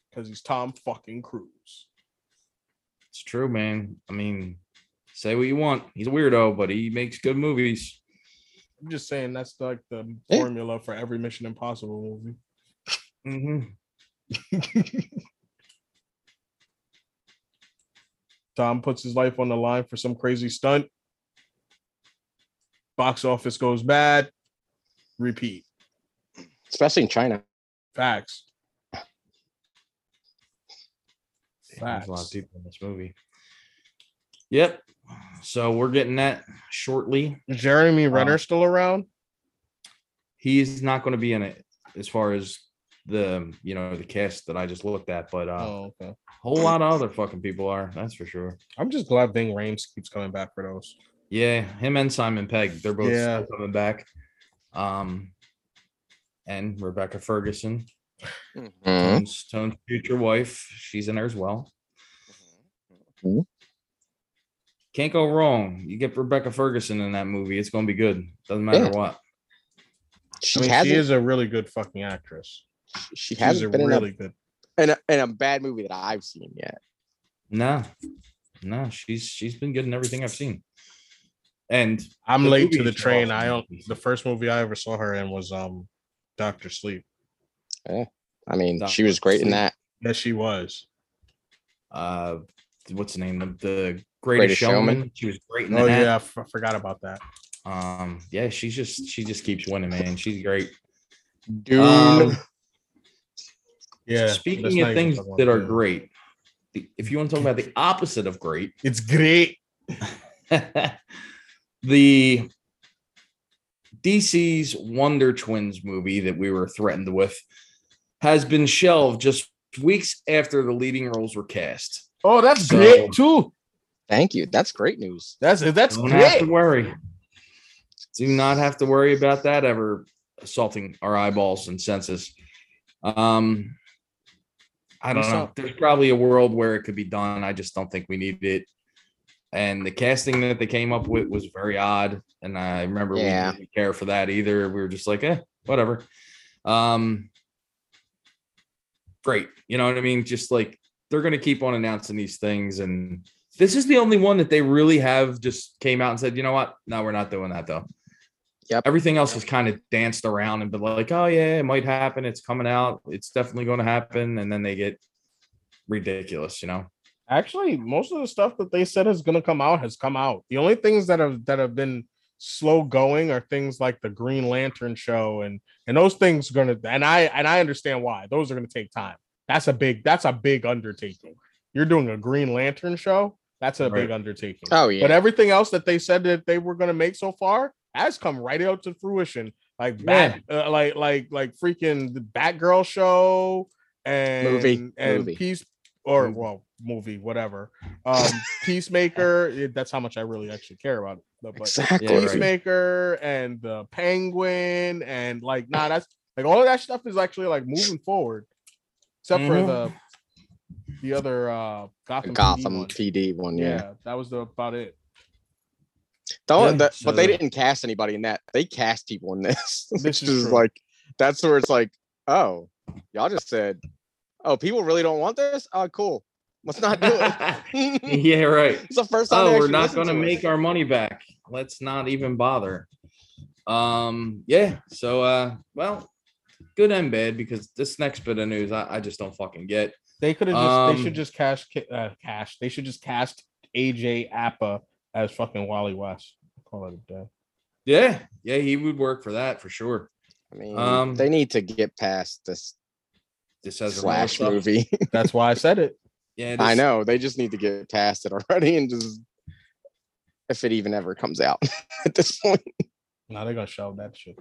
because he's Tom fucking Cruise. It's true, man. I mean, say what you want. He's a weirdo, but he makes good movies. I'm just saying that's like the Yeah. formula for every Mission Impossible movie. Mm-hmm. <laughs> Tom puts his life on the line for some crazy stunt. Box office goes bad. Repeat. Especially in China. Facts. There's a lot of people in this movie. Yep. So we're getting that shortly. Is Jeremy Um, Renner still around? He's not going to be in it as far as the you know the cast that I just looked at, but uh, oh, okay. a whole lot of other fucking people are. That's for sure. I'm just glad Ving Rhames keeps coming back for those. Yeah, him and Simon Pegg, they're both Yeah. still coming back. Um, and Rebecca Ferguson, Mhm. Tone's, Tone's future wife, she's in there as well. Can't go wrong. You get Rebecca Ferguson in that movie, it's gonna be good. Doesn't matter Yeah. what. She I mean, she is a really good fucking actress. she She's a hasn't been in a, really good. and a in a bad movie that I've seen yet. No, no, she's she's been good in everything I've seen. And I'm late to the train. I don't. The first movie I ever saw her in was um, Doctor Sleep. Yeah, I mean, Doc she was great in that. Yes, she was. uh what's the name of the greatest, Greatest showman? Showman. She was great in Oh that. yeah, I f- I forgot about that. Um, yeah, she's just she just keeps winning, man. She's great. Dune. Um, Yeah. speaking of things that are great, the- if you want to talk about the opposite of great, <laughs> it's great. <laughs> the DC's Wonder Twins movie that we were threatened with has been shelved just weeks after the leading roles were cast. Oh, that's So- great too. Thank you. That's great news. That's that's Don't have to great. worry. Do not have to worry about that ever assaulting our eyeballs and senses. Um, I don't know. There's probably a world where it could be done. I just don't think we need it. And the casting that they came up with was very odd. And I remember Yeah. we didn't care for that either. We were just like, eh, whatever. Um, great. You know what I mean? Just like they're gonna keep on announcing these things and this is the only one that they really have just came out and said, you know what? No, we're not doing that though. Yep. Everything else has kind of danced around and been like, oh yeah, it might happen. It's coming out. It's definitely going to happen. And then they get ridiculous, you know? Actually, most of the stuff that they said is gonna come out has come out. The only things that have that have been slow going are things like the Green Lantern show and and those things are gonna and I and I understand why those are gonna take time. That's a big that's a big undertaking. You're doing a Green Lantern show. That's a big undertaking. Oh yeah. But everything else that they said that they were going to make so far has come right out to fruition. Like Bat, uh, like like like freaking the Batgirl show and Movie. and Movie. Peace or Movie. well movie whatever. Um <laughs> Peacemaker. that's how much I really actually care about it. But, but exactly. Yeah, right. Peacemaker and the Penguin and like nah, that's like all of that stuff is actually like moving forward, except Mhm. for the the other uh Gotham. PD Gotham one. PD one. Yeah. Yeah. that was the about it. Don't, Yeah, that- but they didn't cast anybody in that. They cast people in <laughs> this. This is is true. like that's where it's like, oh, y'all just said, oh, people really don't want this. Oh, cool. Let's not do it. <laughs> <laughs> yeah, right. it's the first time. Oh, we're not going to to it. make our money back. Let's not even bother. Um, yeah. So, uh, well, good and bad because this next bit of news I, I just don't fucking get. They could have just they Um, should just cast uh, cash. They should just cast AJ Apa as fucking Wally West. Call it a day. Yeah, yeah, he would work for that for sure. I mean, Um, they need to get past this This has a real movie. <laughs> That's why I said it. Yeah, I know. They just need to get past it already and just if it even ever comes out <laughs> at this point. Now they're gonna shelve that shit.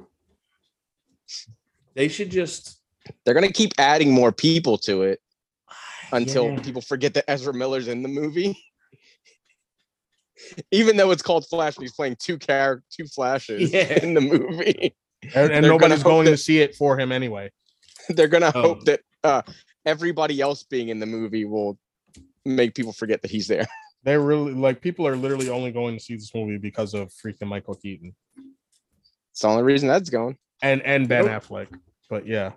They should just They're gonna keep adding more people to it until Yeah. people forget that Ezra Miller's in the movie. <laughs> Even though it's called Flash, he's playing two character, two flashes Yeah. in the movie. And, and nobody's gonna to see it for him anyway. <laughs> They're gonna Oh. hope that uh, everybody else being in the movie will make people forget that he's there. <laughs> They're really like people are literally only going to see this movie because of freaking Michael Keaton It's the only reason that's going. and and Ben Nope. Affleck. But yeah,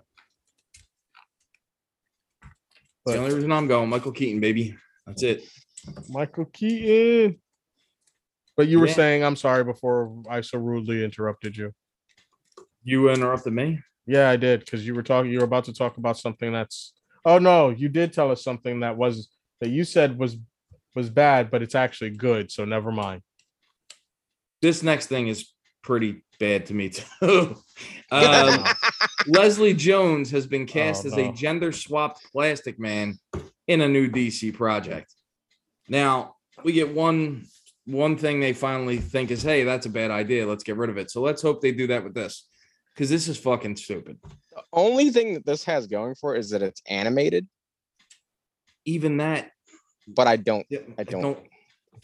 It's the only reason I'm going. Michael Keaton, baby. That's it. Michael Keaton. But you were Yeah. saying, I'm sorry before I so rudely interrupted you. You interrupted me. Yeah, I did because you were talking. You were about to talk about something that's. Oh no, you did tell us something that was that you said was was bad, but it's actually good. So never mind. This next thing is pretty bad to me <laughs> too. um, Leslie Jones has been cast Oh, as no. a gender swapped plastic man in a new DC project. Now we get one one thing they finally think is, hey, that's a bad idea. Let's get rid of it. So let's hope they do that with this. Because this is fucking stupid. The only thing that this has going for it is that it's animated, Even that but I don't yeah, I don't-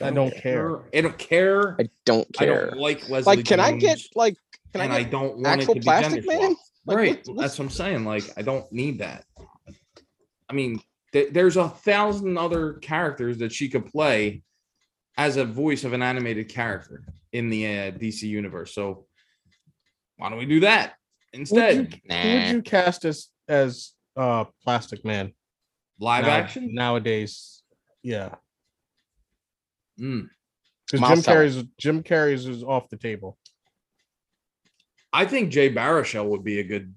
I don't care. I don't care. I don't care. I care. don't like Leslie. like, can I get like can and I I, don't want it to be plastic gender man? Like, right. what's- what's- That's what I'm saying. Like, I don't need that. I mean, th- there's a thousand other characters that she could play as a voice of an animated character in the uh, DC universe. So why don't we do that instead? Who would you cast as as uh Plastic Man? Live now- action? nowadays. Yeah, Mm. because Miles Jim Teller. Carrey's Jim Carrey's is off the table. I think Jay Baruchel would be a good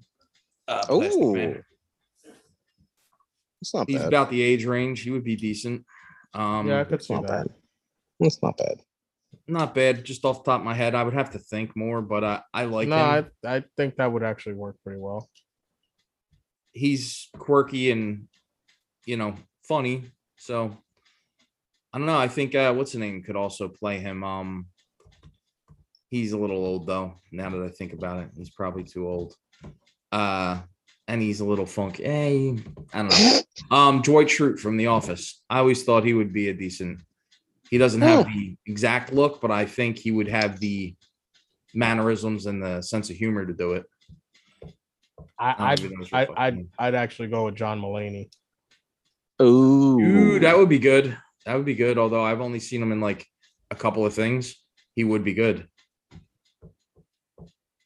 uh, Plastic Ooh, Man. It's not He's bad. about the age range. He would be decent. Um, yeah, I could see not that. bad. It's not bad. not bad. Just off the top of my head, I would have to think more, but I, I like no, him. I I think that would actually work pretty well. He's quirky and you know funny. So I don't know. I think uh, what's the name could also play him. Um, he's a little old though. Now that I think about it, he's probably too old. Uh, and he's a little funky. Hey, I don't know. Um, Dwight Schrute from The Office. I always thought he would be a decent. He doesn't have the exact look, but I think he would have the mannerisms and the sense of humor to do it. I I'll I'd give you those I'd, I'd I'd actually go with John Mulaney. Ooh, Ooh, that would be good. That would be good. Although I've only seen him in like a couple of things, he would be good.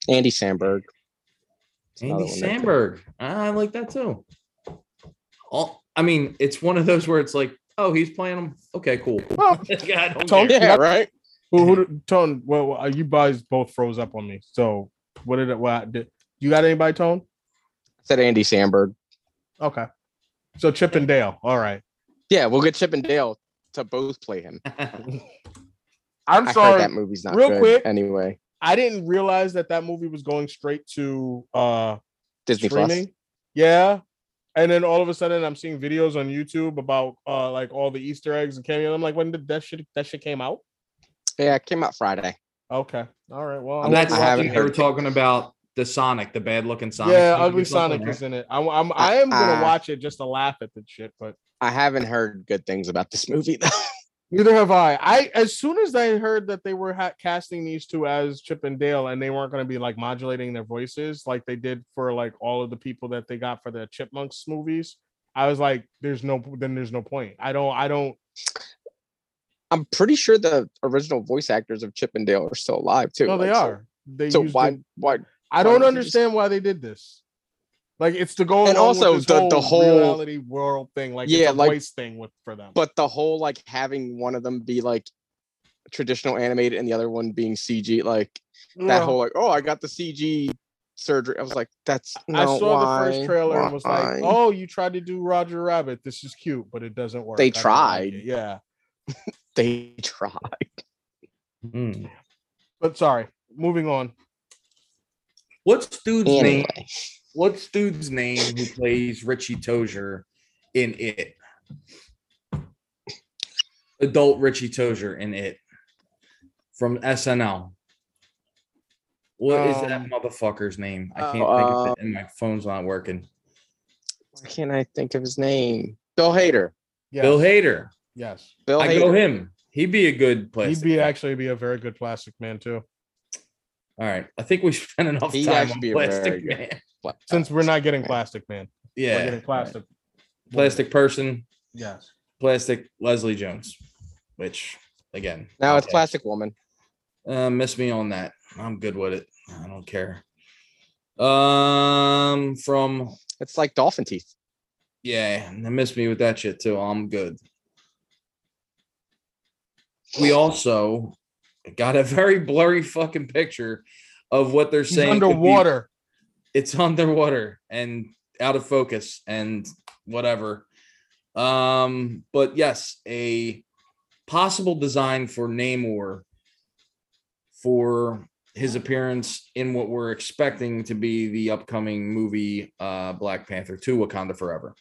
Andy Samberg. That's Andy one that could- Samberg. Ah, I like that too. All, I mean, it's one of those where it's like, oh, he's playing him. Okay, cool. <laughs> Well, <laughs> Yeah, Tone- Yeah, right. who who mm-hmm. Tone? Well, well, you guys both froze up on me. So what did it? What did you got? Anybody? Tone? I said Andy Samberg. Okay. So Chip and Dale. All right. Yeah, we'll get Chip and Dale to both play him. <laughs> I'm I sorry. that movie's not Real good quick. Anyway, I didn't realize that that movie was going straight to uh Disney Plus. streaming. Yeah. And then all of a sudden I'm seeing videos on YouTube about uh like all the Easter eggs and cameos. I'm like, when did that shit that shit came out? Yeah, it came out Friday. Okay. All right. Well, I'm that's I haven't they were talking about the Sonic, the bad looking Sonic. yeah, movie Ugly Sonic is in it. I'm, I'm I am gonna Uh, watch it just to laugh at the shit, but I haven't heard good things about this movie though. <laughs> neither have I. I as soon as I heard that they were ha- casting these two as Chip and Dale, and they weren't gonna be like modulating their voices like they did for like all of the people that they got for the Chipmunks movies. I was like, "There's no, then there's no point. I don't, I don't. I'm pretty sure the original voice actors of Chip and Dale are still alive too. No, they like, so- are. They So, why the- why I don't understand why they did this. Like it's to go And along with also this the- the whole- reality world thing, like Yeah, it's a like- voice thing with for them. but the whole like having one of them be like traditional animated and the other one being CG, like that whole like, oh, I got the CG surgery. I was like, that's I no, saw the first trailer and was like, "Oh, you tried to do Roger Rabbit. This is cute, but it doesn't work." They I don't like tried. yeah. <laughs> they tried. Hmm. But sorry, moving on. What's dude's name? Anyway, What's dude's name who plays Richie Tozier in it? Adult Richie Tozier in it from SNL. What is that Um, motherfucker's name? I can't think of it, and my phone's not working. why can't I think of his name? Bill Hader. Yes. Bill Hader. Yes, Bill I go him. He'd be a good plastic. he'd be man. actually be a very good plastic man too. All right. I think we spent enough He'd time on be a plastic good- man. What- Since we're not getting plastic man, we're Yeah. getting plastic. Plastic person, Yes. plastic Leslie Jones, which again. Now it's okay. Plastic Woman. Uh, miss me on that. I'm good with it. I don't care. Um, from It's like dolphin teeth. yeah, they miss me with that shit too. I'm good. We also got a very blurry fucking picture of what they're He's saying. could be- underwater. It's <laughs> underwater and out of focus and whatever. Um, but yes, a possible design for Namor for his appearance in what we're expecting to be the upcoming movie uh Black Panther 2 Wakanda Forever.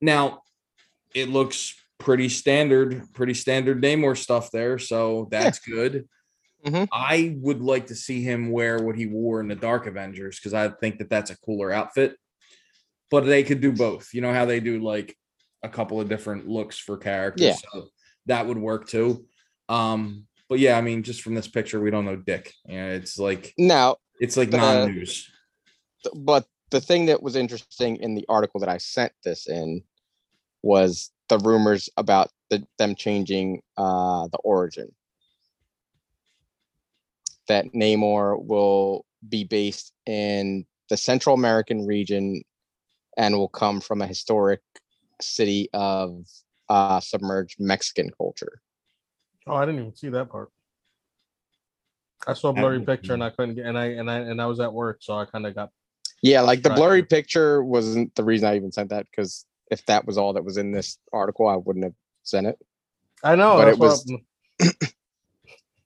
Now, it looks pretty standard, pretty standard Namor stuff there, so that's good. Mhm. I would like to see him wear what he wore in the Dark Avengers because I think that that's a cooler outfit. But they could do both. You know how they do like a couple of different looks for characters. Yeah. So that would work too. Um, but yeah, I mean, just from this picture, we don't know Dick. Yeah, it's like Now, it's like non-news. th- but the thing that was interesting in the article that I sent this in was the rumors about the, them changing uh, the origin. That Namor will be based in the Central American region and will come from a historic city of uh, submerged Mexican culture. Oh, I didn't even see that part. I saw a blurry didn't picture and I couldn't get and I and I and I was at work, so I kind of got Yeah, like the Right. blurry picture wasn't the reason I even sent that because if that was all that was in this article, I wouldn't have sent it. I know But that's it what was- <clears throat>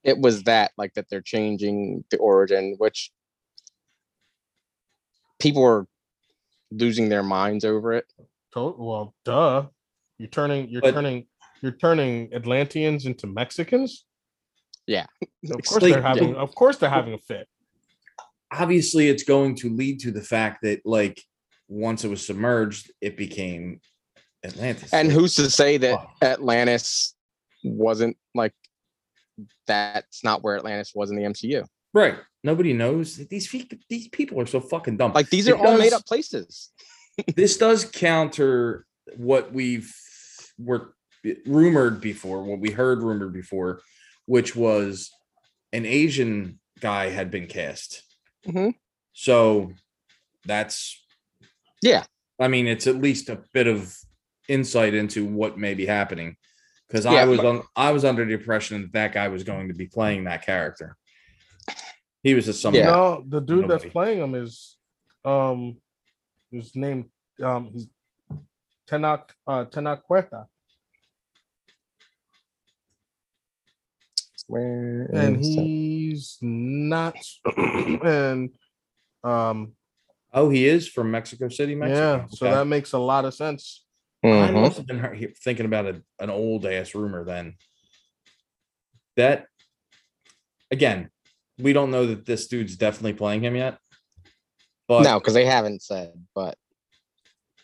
It was that like that they're changing the origin, which people were losing their minds over it. well, duh. You're turning you're But- turning you're turning Atlanteans into Mexicans. Yeah. Of course like- they're having of course they're having a fit. obviously it's going to lead to the fact that like once it was submerged, it became Atlantis. And who's to say that Atlantis wasn't like that's not where Atlantis was in the MCU? right? Nobody knows these fe- these people are so fucking dumb. Like these It are all made up places. <laughs> this does counter what we've were rumored before, what we heard rumored before, which was an Asian guy had been cast. Mhm. So that's Yeah. I mean, it's at least a bit of insight into what may be happening. Because I was but- on I was under the impression that that guy was going to be playing that character. He was just some Yeah. No, the dude that's playing him is um his name um he's Tenoch uh Tenoch Huerta. Where and is that? he's not <coughs> and um Oh, he is from Mexico City, Mexico. yeah so that makes a lot of sense I Mhm. must have been thinking about a, an old ass rumor then. That again, we don't know that this dude's definitely playing him yet. But no, because they haven't said, but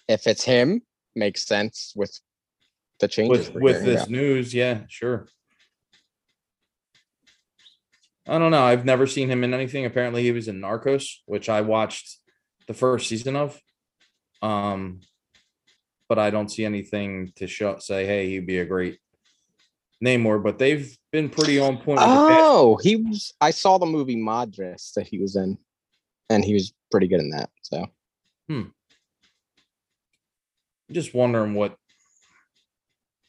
if it's him, makes sense with the changes. with with this about. news, yeah, sure. I don't know. I've never seen him in anything. Apparently, he was in Narcos, which I watched the first season of. Um, but I don't see anything to show say, hey, he'd be a great Namor. But they've been pretty on point. With the. Oh, he was. I saw the movie Madras that he was in, and he was pretty good in that. So hmm. just wondering what.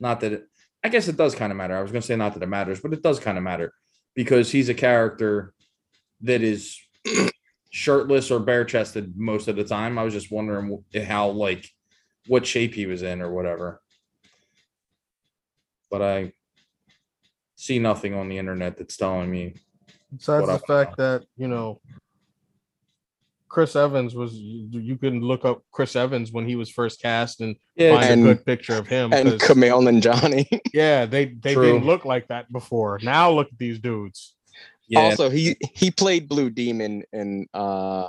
Not that it, I guess it does kind of matter. I was going to say not that it matters, but it does kind of matter because he's a character that is <clears throat> shirtless or bare chested most of the time. I was just wondering how, like, what shape he was in or whatever. But I see nothing on the internet that's telling me. besides What the up? fact that you know chris evans was you, you can look up chris evans when he was first cast and Yeah, find And- a good picture of him and 'cause, Kumail and Johnny. <laughs> yeah they they True. didn't look like that before now look at these dudes yeah, Also, he he played Blue Demon in uh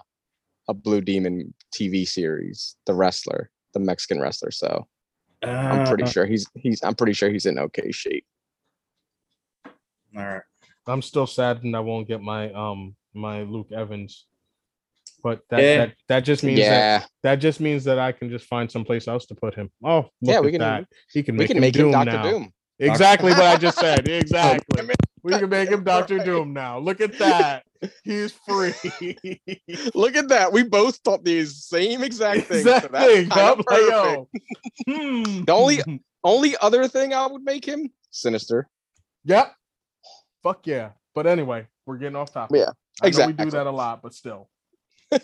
a Blue Demon TV series, the wrestler, the Mexican wrestler. So I'm pretty Uh, sure he's he's I'm pretty sure he's in okay shape. All right. i'm still saddened i won't get my um my luke evans but that Yeah. that, that just means that Yeah, that just means that i can just find someplace else to put him oh look Yeah, we at can- that he can we make can him make doom him Doctor now. Doom. Exactly what I just said. <laughs> Exactly. We can make him Doctor Doom now. Look at that. <laughs> He's free. <laughs> Look at that. We both thought the same exact thing. So that's exactly. like, perfect. Hmm. The only- Only other thing I would make him Sinister. Yep. Fuck yeah. But anyway, we're getting off topic. Yeah, I exactly. we do that a lot, but still. <laughs> All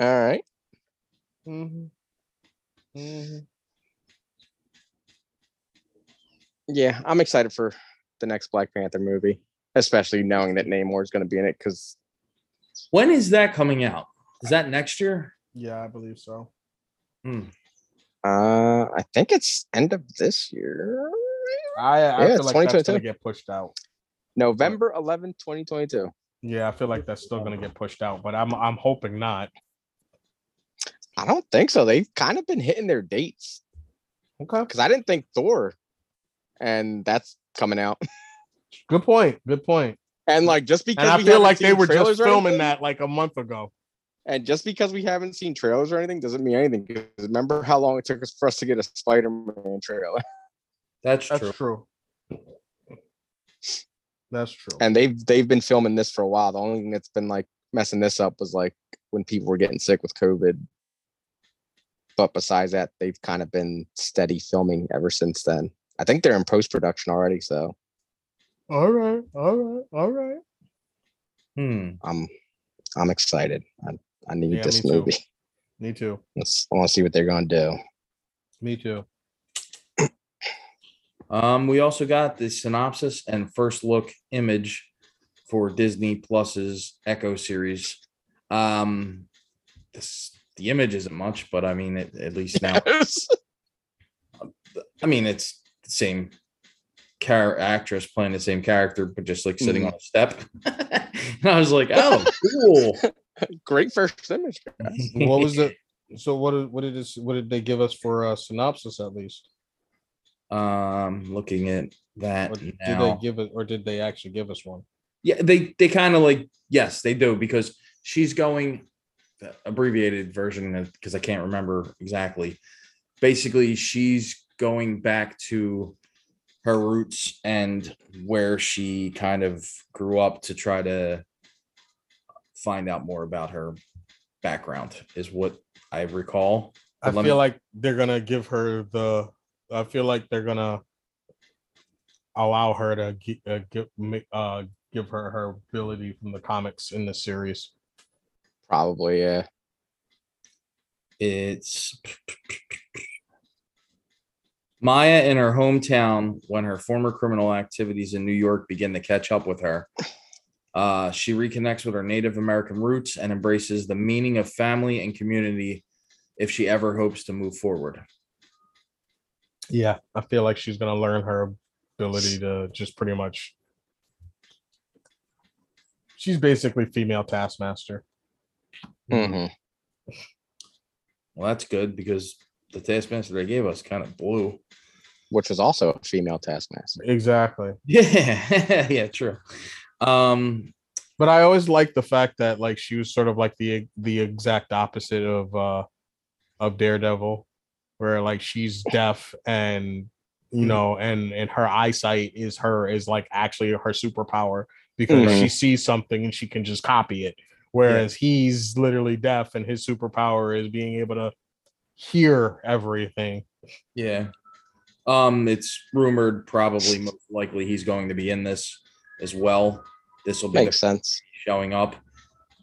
right. Mhm. Mhm. Yeah, I'm excited for the next Black Panther movie, especially knowing that Namor is going to be in it because When is that coming out? Is that next year? Yeah, I believe so. Hmm. uh, I think it's end of this year, I, I Yeah, feel it's like that's gonna get pushed out. November 11, 2022. Yeah, I feel like that's still gonna get pushed out, but I'm I'm hoping not. I don't think so. They've kind of been hitting their dates Okay. because I didn't think Thor, and that's coming out. <laughs> Good point. Good point. And like just because And I we feel like they were just filming anything- that like a month ago. And just because we haven't seen trailers or anything doesn't mean anything. 'cause Remember how long it took us for us to get a Spider-Man trailer? <laughs> That's That's true. true. That's true. And they've they've been filming this for a while. The only thing that's been like messing this up was like when people were getting sick with COVID. But besides that, they've kind of been steady filming ever since then. I think they're in post production already, so all right, all right, all right. Hmm. I'm I'm excited. I, I need Yeah, this me too. movie. Me too. Let's, I want to see what they're gonna do. Me too. Um, we also got the synopsis and first look image for Disney Plus's Echo series. Um, this the image isn't much, but I mean, it, at least now, <laughs> I mean, it's the same char- actress playing the same character, but just like sitting on a step. <laughs> and I was like, oh, cool. <laughs> Great first image. guys. What was it? <laughs> So what? did- What did this? What did they give us for a synopsis at least? Um, looking at that Or did now. they give it? Or did they actually give us one? Yeah, they they kind of like yes, they do because she's going the abbreviated version because I can't remember exactly. Basically, she's going back to her roots and where she kind of grew up to try to find out more about her background is what I recall. I But let feel me- like they're gonna give her the. I feel like they're gonna allow her to gi- uh, give uh give her her ability from the comics in the series. Probably, yeah. It's Maya in her hometown when her former criminal activities in New York begin to catch up with her. Uh, she reconnects with her Native American roots and embraces the meaning of family and community if she ever hopes to move forward. Yeah, I feel like she's gonna learn her ability to just pretty much. She's basically female taskmaster. hmm Well, that's good because the taskmaster they gave us kind of blew. Which was also a female taskmaster. Exactly. <laughs> Yeah, <laughs> yeah, true. Um, But I always liked the fact that like she was sort of like the the exact opposite of uh of Daredevil, where like she's deaf and you Mhm. know and and her eyesight is her is like actually her superpower because Mhm. she sees something and she can just copy it. Whereas he's literally deaf and his superpower is being able to hear everything. Yeah. Um, it's rumored probably most likely he's going to be in this as well. This will be the Makes sense. showing up.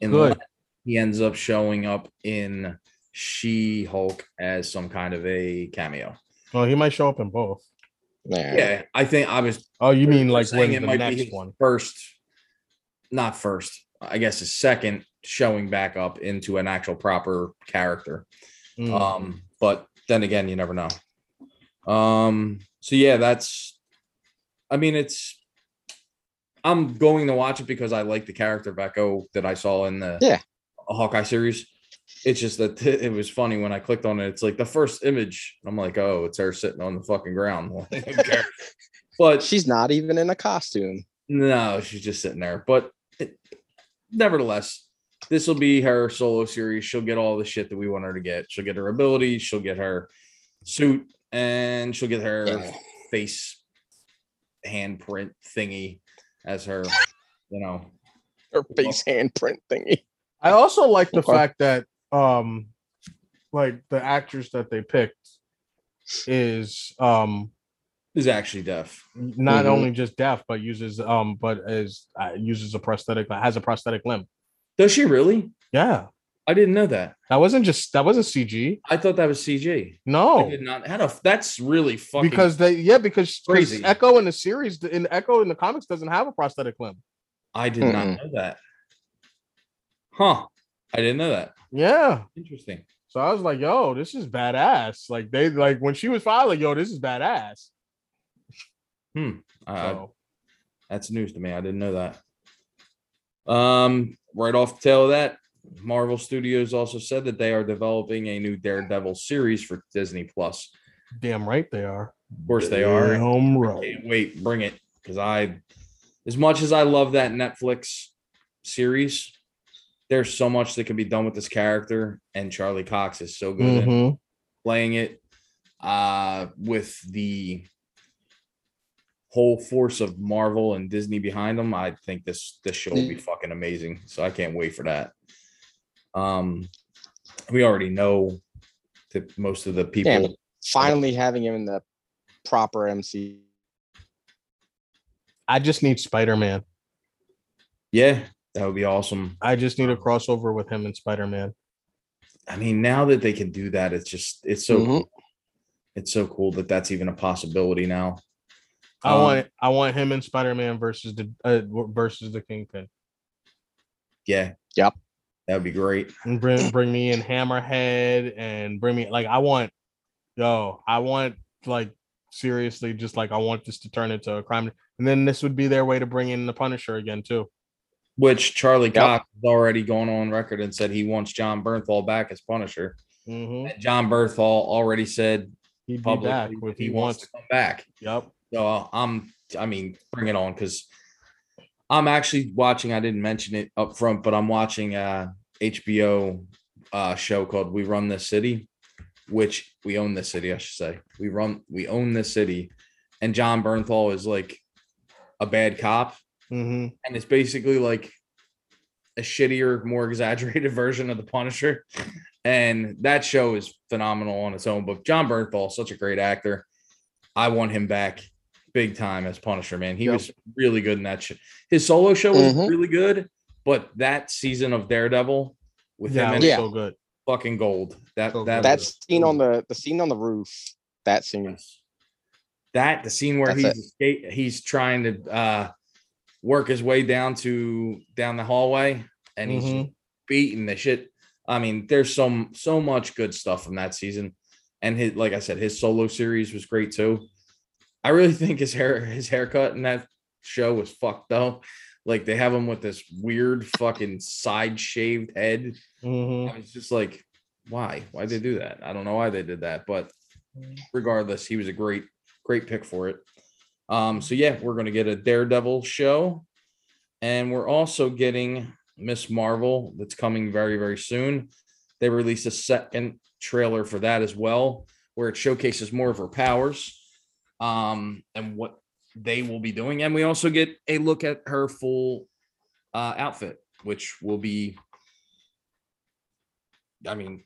In Good. he ends up showing up in She Hulk as some kind of a cameo. Well, he might show up in both. Yeah. Yeah, I think I was Oh, you mean like saying when the next his one? first, not first, I guess his second showing back up into an actual proper character. Mm. Um, but then again, you never know. Um, so yeah, that's I mean, it's I'm going to watch it because I like the character of Echo that I saw in the Yeah. Hawkeye series. It's just that <laughs> it was funny when I clicked on it. It's like the first image. I'm like, oh, it's her sitting on the fucking ground. <laughs> Like, who cares? but She's not even in a costume. no, she's just sitting there. But it, nevertheless, this will be her solo series. She'll get all the shit that we want her to get. She'll get her abilities. She'll get her suit, and she'll get her Yeah. face handprint thingy as her, you know. Her face handprint thingy. I also like the Okay. fact that um like the actress that they picked is um Is actually deaf. not Mhm. only just deaf but uses um but is uh, uses a prosthetic has a prosthetic limb. Does she really? Yeah. I didn't know that. That wasn't just that wasn't CG. I thought that was CG. No, I did not. How the? That's really fucking Because they yeah because Crazy. Echo in the series in Echo in the comics doesn't have a prosthetic limb. I did not know that. Huh? I didn't know that. Yeah. Interesting. So I was like, yo, this is badass. Like they like when she was fired, like, yo, this is badass. Uh, So That's news to me. I didn't know that. Um, right off the tail of that, Marvel Studios also said that they are developing a new Daredevil series for Disney Plus. damn right they are. Of course, they are. Right. Can't wait, bring it because I, as much as I love that Netflix series, there's so much that can be done with this character, and Charlie Cox is so good at Mhm. playing it. Uh, with the whole force of Marvel and Disney behind them, I think this this show will be fucking amazing. So I can't wait for that. Um, we already know that most of the people. Yeah, but finally having him in the proper MC. I just need Spider Man. yeah, that would be awesome. I just need a crossover with him and Spider Man. I mean, now that they can do that, it's just it's so Mhm. cool. it's so cool that that's even a possibility now. I Um, want I want him and Spider Man versus the uh, versus the Kingpin. Yeah. Yep. That would be great. And bring bring me in Hammerhead and bring me like I want yo I want like seriously just like I want this to turn into a crime and then this would be their way to bring in the Punisher again too. Which Charlie Cox has already gone on record and said he wants Jon Bernthal back as Punisher. Mhm. And Jon Bernthal already said He'd be back if that he, wants wants. to come back. Yep. So uh, I'm, I mean, bring it on because I'm actually watching. I didn't mention it up front, but I'm watching a HBO uh, show called "We Run This City," which we own this city. I should say we run, we own this city, and Jon Bernthal is like a bad cop, hmm and it's basically like a shittier, more exaggerated <laughs> version of the Punisher. And that show is phenomenal on its own. But Jon Bernthal, such a great actor. I want him back big time as Punisher, man. He Yep. was really good in that show. His solo show was Mhm. really good, but that season of Daredevil with Yeah, him and was Yeah. so good. fucking gold. That So that. That was- scene on the the scene on the roof. That scene. that the scene where That's he's escape, he's trying to uh work his way down to down the hallway and he's Mhm. beating the shit. I mean, there's some so much good stuff from that season. And his like I said, his solo series was great too. I really think his hair his haircut in that show was fucked though. Like they have him with this weird fucking side shaved head. Mhm. I was just like, why? Why'd they do that? I don't know why they did that, but regardless, he was a great, great pick for it. Um, so yeah, we're gonna get a Daredevil show, and we're also getting Ms. Marvel that's coming very, very soon. They released a second trailer for that as well, where it showcases more of her powers, um, and what they will be doing. And we also get a look at her full uh outfit, which will be I mean,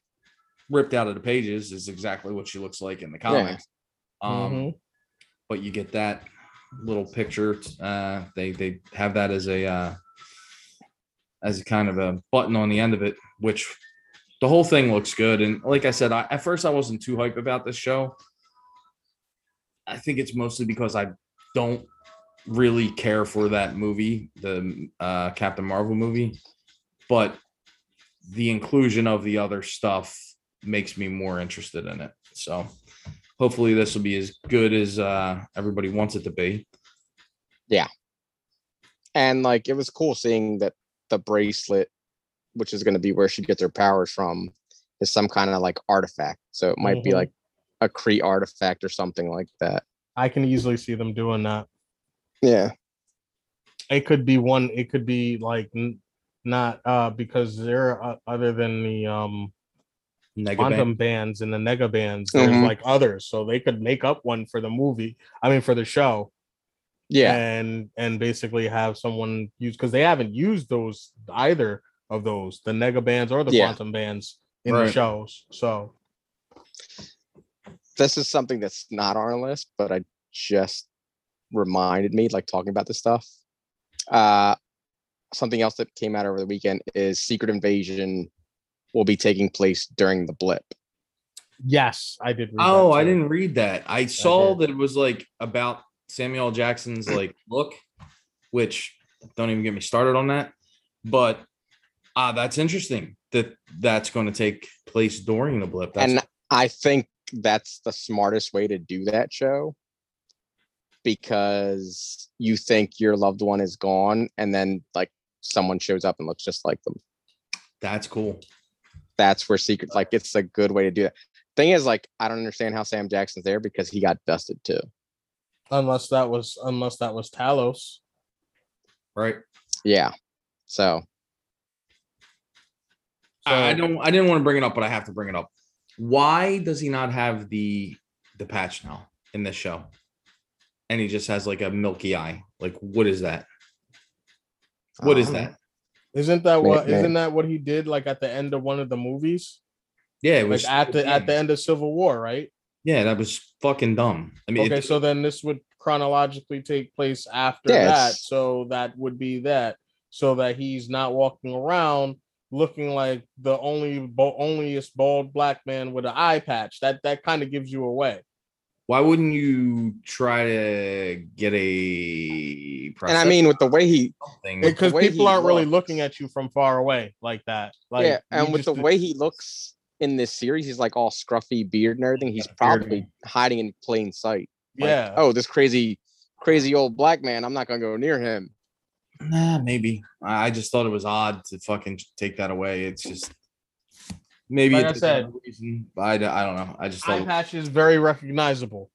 ripped out of the pages is exactly what she looks like in the comics. Um, Mhm. but you get that little picture. Uh, they they have that as a uh, as a kind of a button on the end of it, which the whole thing looks good. And like I said, I, at first I wasn't too hype about this show. I think it's mostly because I don't really care for that movie, the uh, Captain Marvel movie, but the inclusion of the other stuff makes me more interested in it. So hopefully this will be as good as uh, everybody wants it to be. Yeah. And like it was cool seeing that the bracelet, which is gonna be where she gets her powers from, is some kind of like artifact. So it might be Mhm. like a Kree artifact or something like that. I can easily see them doing that. Yeah. It could be one. It could be like n- not uh because there are other than the um Negaban- quantum bands and the nega bands. There's Mhm. like others, so they could make up one for the movie. I mean, for the show. Yeah. and and basically have someone use because they haven't used those either of those the nega bands or the Yeah. quantum bands in the shows so This is something that's not on our list, but I just reminded me, like talking about this stuff. Uh something else that came out over the weekend is Secret Invasion will be taking place during the blip. yes i did read that Oh, I didn't read that. I saw did. that it was like about Samuel Jackson's <clears throat> like look, which don't even get me started on that. But uh that's interesting that that's going to take place during the blip. That's and I think that's the smartest way to do that show because you think your loved one is gone and then like someone shows up and looks just like them. that's cool. That's where secret like it's a good way to do that. Thing is like I don't understand how Sam Jackson's there because he got dusted too. unless that was unless that was talos Right. Yeah. So I I don't. I didn't want to bring it up, but I have to bring it up. Why does he not have the the patch now in this show? And he just has like a milky eye. Like, what is that? What is Um, that? Isn't that what? Man, man. Isn't that what he did? Like at the end of one of the movies, Yeah, it was like at the at the end of Civil War, right? Yeah, that was fucking dumb. I mean, Okay, it- so then this would chronologically take place after Yeah, that. So that would be that, so that he's not walking around looking like the only bo- onlyest bald black man with an eye patch. That that kind of gives you away. why wouldn't you try to get a? And I mean, with the way he. Because people aren't really looking at you from far away like that. Like yeah, and with the just- way he looks in this series, he's like all scruffy beard and everything. He's Yeah, beard. probably hiding in plain sight. Like, yeah. oh, this crazy, crazy old black man. I'm not gonna go near him. Nah, maybe. I I just thought it was odd to fucking take that away. It's just maybe Like I it's another said- reason. but I, d- I don't know. I just eye patch is very recognizable.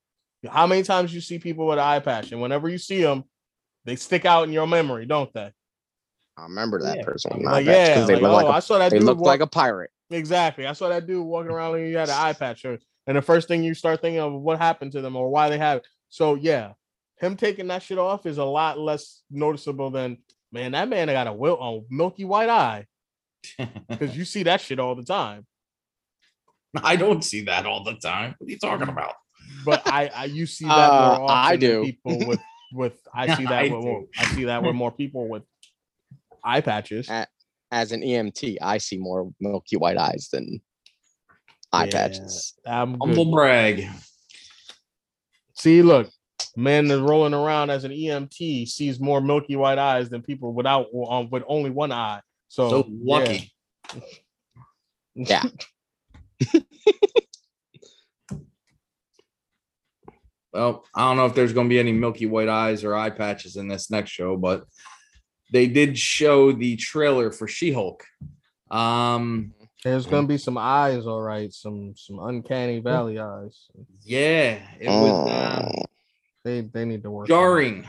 How many times you see people with eye patch, and whenever you see them, they stick out in your memory, don't they? I remember that Yeah, person. I mean, not Like that, 'cause yeah, they like, look oh, like a, I saw that they dude look walk- like a pirate. exactly. I saw that dude walking around and he had an eye patch, or- and the first thing you start thinking of what happened to them or why they have. It. So yeah, him taking that shit off is a lot less noticeable than man. That man got a, wil- a milky white eye <laughs> because you see that shit all the time. I don't see that all the time. What are you talking about? but I, I you <laughs> see that Uh, more often I than do. people with with <laughs> I see that I with more. I see that with more people with eye patches. As an EMT, I see more milky white eyes than eye Yeah. patches. I'm Humble good. brag. See, look, man that's rolling around as an EMT sees more milky white eyes than people without um, with only one eye. So, So lucky. <laughs> Yeah. Well, I don't know if there's going to be any milky white eyes or eye patches in this next show, but they did show the trailer for She-Hulk. Um, There's gonna be some eyes, all right, some some uncanny valley eyes. yeah, it was uh, Oh. They they need to work. jarring,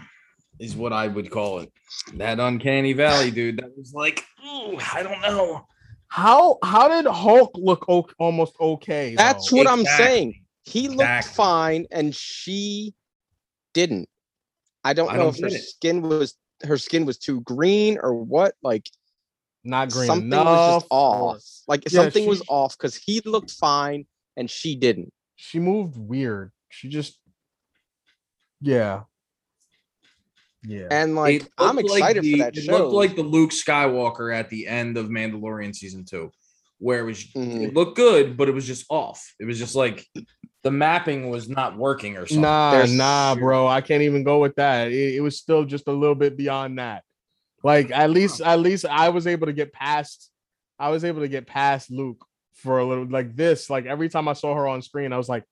is what I would call it. That uncanny valley, dude. That was like, ooh, I don't know. How how did Hulk look o- almost okay? That's though? what I'm saying. He looked Exactly. fine and she didn't. I don't I know don't if her it. skin was her skin was too green or what. Like not green something enough. was just off. Like Yeah, something was off because he looked fine and she didn't. she moved weird. She just, yeah, yeah. And like It I'm looked excited the- for that it show. looked like the Luke Skywalker at the end of Mandalorian season two, where it was Mhm. it looked good, but it was just off. It was just like the mapping was not working or something. Nah, There's- nah, bro. I can't even go with that. It, it was still just a little bit beyond that. Like at least, at least I was able to get past. I was able to get past Luke for a little like this. Like every time I saw her on screen, I was like,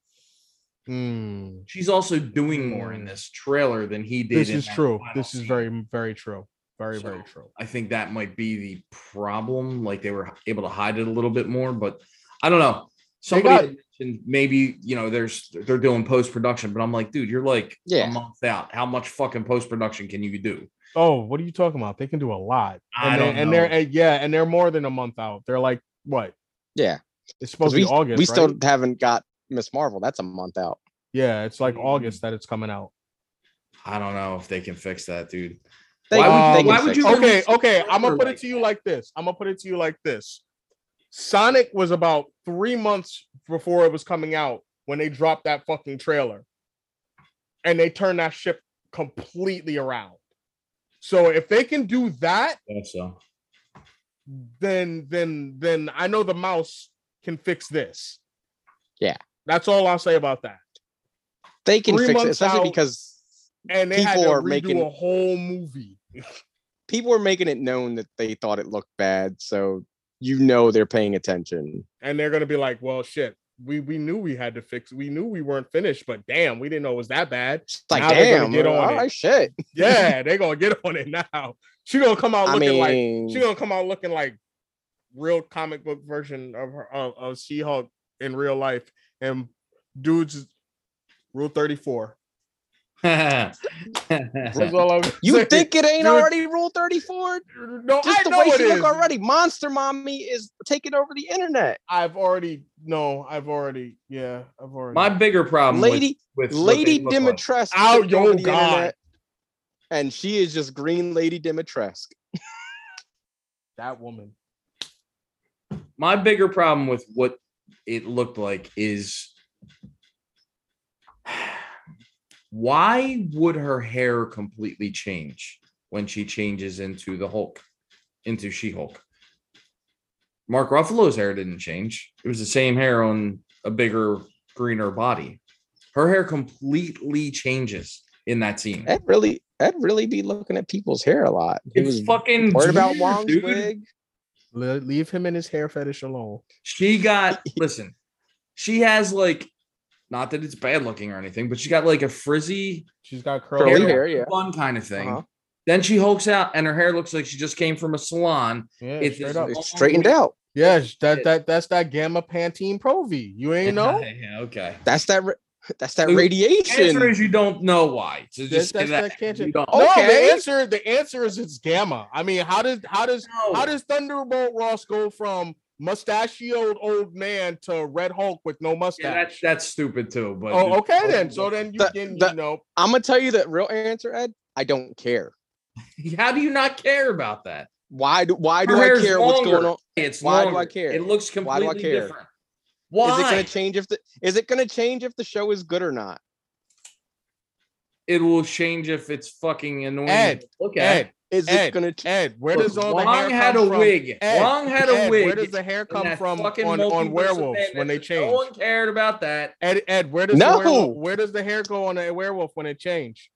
hmm. She's also doing more in this trailer than he did. This in is true. final This is scene. very, very true. Very, very true. I think that might be the problem. Like they were able to hide it a little bit more, but I don't know. Somebody got- mentioned maybe you know there's they're doing post production, but I'm like, dude, you're like Yeah. a month out. How much fucking post production can you do? Oh, what are you talking about? They can do a lot. I And, they, don't and they're yeah, and they're more than a month out. They're like what? yeah. It's supposed We, to be August. we still haven't got Ms. Marvel. That's a month out. yeah, it's like Mm. August that it's coming out. I don't know if they can fix that, dude. They, Why would- they Um, can why would you okay, okay. I'm gonna put it to you like this. I'm gonna put it to you like this. Sonic was about three months before it was coming out when they dropped that fucking trailer, and they turned that ship completely around. So if they can do that, so. then then then I know the mouse can fix this. Yeah. That's all I'll say about that. They can Three fix it, especially out, because And they had People to are making- a whole movie. <laughs> people were making it known that they thought it looked bad. So you know they're paying attention. and they're gonna be like, "Well, shit, we we knew we had to fix. We knew we weren't finished, but damn, we didn't know it was that bad." It's like, Now damn, get on all it. right, shit. <laughs> Yeah, <laughs> they're gonna get on it now. She gonna come out I looking like mean, she gonna come out looking like real comic book version of her of, of She Hulk in real life, and dudes, Rule Thirty Four. That's all I'm <laughs> You saying. think it ain't Dude. already Rule 34? No, Just I the know way it she look already. Monster Mommy is taking over the internet. I've already no, I've already yeah, I've already My bigger problem, Lady with, what Lady they look like- Dimitrescu Ow, oh, God. internet, and she is just Green Lady Dimitrescu. that woman. my bigger problem with what it looked like is why would her hair completely change when she changes into the Hulk, into She Hulk? Mark Ruffalo's hair didn't change. It was the same hair on a bigger, greener body. Her hair completely changes in that scene. Ed really, Ed really be looking at people's hair a lot. It's was fucking worried about weird, Wong's dude. wig. Le- Leave him and his hair fetish alone. She got <laughs> listen. She has like, not that it's bad looking or anything, but she got like a frizzy, She's got curly, Curly hair. hair, yeah. fun kind of thing. Uh-huh. Then she hulks out, and her hair looks like she just came from a salon. Yeah, It's straight up. It's straightened out. Yeah, that that that's that gamma Pantene Pro V. You ain't <laughs> know? Yeah, okay. That's that. ra- <laughs> That's that The radiation. Answer is you don't know why. So just that's say that. that cancer. You don't. No, Okay. the answer the answer is it's gamma. I mean, how does how does No. how does Thunderbolt Ross go from mustachioed old man to Red Hulk with no Yeah, mustache? that's that's stupid too. But oh, okay then. So then you The- can the- you know I'm gonna tell you the real answer, Ed. I don't care. <laughs> how do you not care about that? Why do Why do Her I hair's care what's going on? It's Why do I care? It looks Why do I completely care? different. Why? Is it gonna change if the Is it gonna change if the show is good or not? it will change if it's fucking annoying. Ed, Look at. Ed, Is Ed, it gonna? Ch- Ed, where does all Wong the hair had come a from? wig. Ed, Wong had a Ed, wig. Where does the hair come from fucking on, on werewolves when they change? No one cared about that. Ed, Ed, where does No. the werewolf, where does the hair go on a werewolf when it change?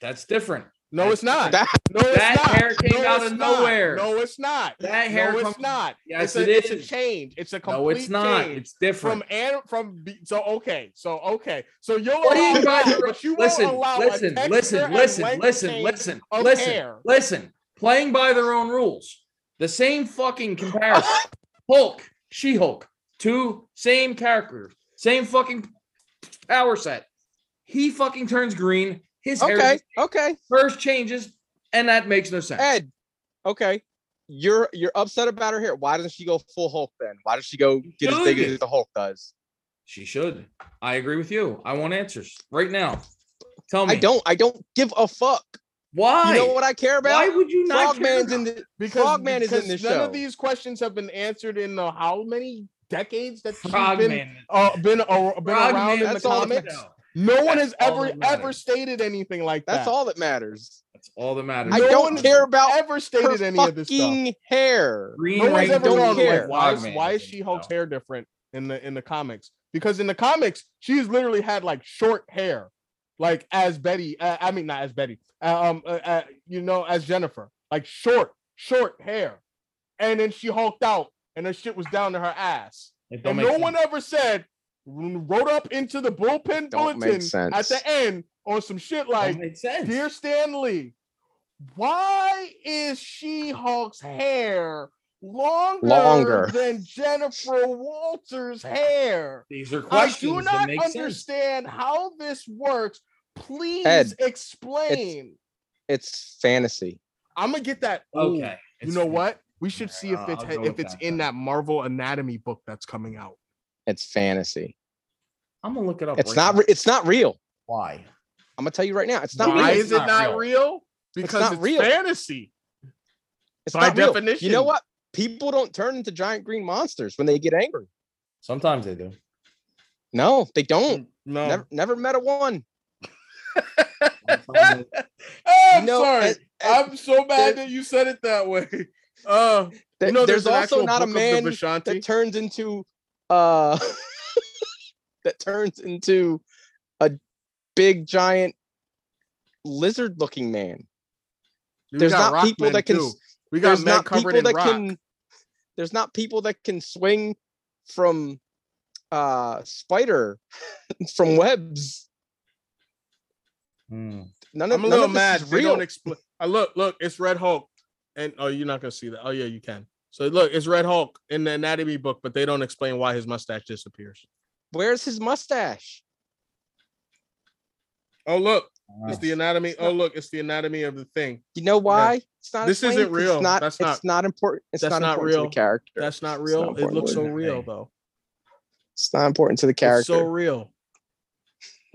That's different. No, it's not. That- no, it's that not. hair came no, out of not. nowhere. No, it's not. That hair no, it's comes- not. Yes, it's a, it it's a change. It's a complete No, it's not. change. It's different. from and from so okay so okay so you'll What do you guys that, but you listen, won't allow listen, a texture listen, listen, listen, listen, listen, hair. listen. Playing by their own rules. The same fucking comparison. <laughs> Hulk, She Hulk, two same characters, same fucking power set. He fucking turns green. His okay, just- okay, first changes, and that makes no sense. Ed. Okay, you're you're upset about her hair. Why doesn't she go full Hulk then? Why does she go get as big as the Hulk does? She should. I agree with you. I want answers right now. Tell me. I don't. I don't give a fuck. Why? You know what I care about? Why would you not? care Frogman's in the because Frogman is in the this none of these questions have been answered in the how many decades that she's been uh, been, uh, been around Frogman, in the that's all that comics No, no one has ever ever stated anything like That's all that matters. That's all that matters. I No don't care about ever stated any of this stuff hair. Green no one's Ranger ever don't gone care. like, why is, why is she it, Hulk's though. hair different in the in the comics? Because in the comics, she's literally had like short hair, like as Betty. Uh, I mean, not as Betty. uh, Um, uh, uh, you know, as Jennifer, like short, short hair, and then she hulked out, and her shit was down to her ass, and no sense. one ever said wrote up into the bullpen Don't bulletin at the end on some shit like. Dear Stanley, why is She Hulk's hair longer, Longer. than Jennifer Walters' hair? These are I questions do that not make sense. understand how this works. Please Ed, explain. It's fantasy. I'm gonna get that. Ooh, Okay. You know fine. what? We should see if it's I'll if it's that in that Marvel Anatomy book that's coming out. It's fantasy. I'm gonna look it up. It's right not. now. Re- it's not real. Why? I'm gonna tell you right now. It's not Why real. is it not not real. real? Because not it's real. fantasy. It's by not real. You know what? People don't turn into giant green monsters when they get angry. Sometimes they do. No, they don't. No. Never, never met a one. <laughs> Oh, I'm You know, sorry. and- and I'm so mad that you said it that way. Uh, th- you know, there's, an also not a book of the man Vishanti. that turns into uh <laughs> that turns into a big giant lizard looking man. There's not people that can too. We got There's not covered people in that rock. can there's not people that can swing from uh spider <laughs> from webs. Hmm. None of, I'm a little mad. They real. don't explain. I look, look. It's Red Hulk, and oh, you're not gonna see that. Oh yeah, you can. So look, it's Red Hulk in the anatomy book, but they don't explain why his mustache disappears. Where's his mustache? Oh look, It's the anatomy. Oh, look, it's the anatomy of the thing. You know why? It's not. This isn't real. It's not. That's it's not important. It's that's not, not important to real. the character. That's not real. not it looks so real thing. though. It's not important to the It's character. so real.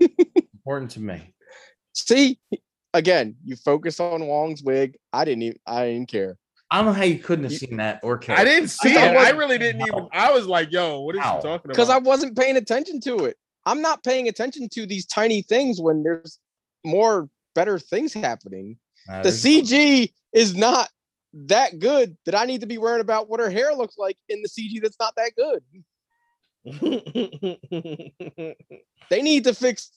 <laughs> Important to me. See, again, you focus on Wong's wig. I didn't even. I didn't care. I don't know how you couldn't have seen that or care. I didn't see thought it. I really didn't even. I was like, "Yo, what is How? he talking about?" because I wasn't paying attention to it. I'm not paying attention to these tiny things when there's more better things happening. Nah, The CG is not that good that I need to be worrying about what her hair looks like in the CG that's not that good. <laughs> They need to fix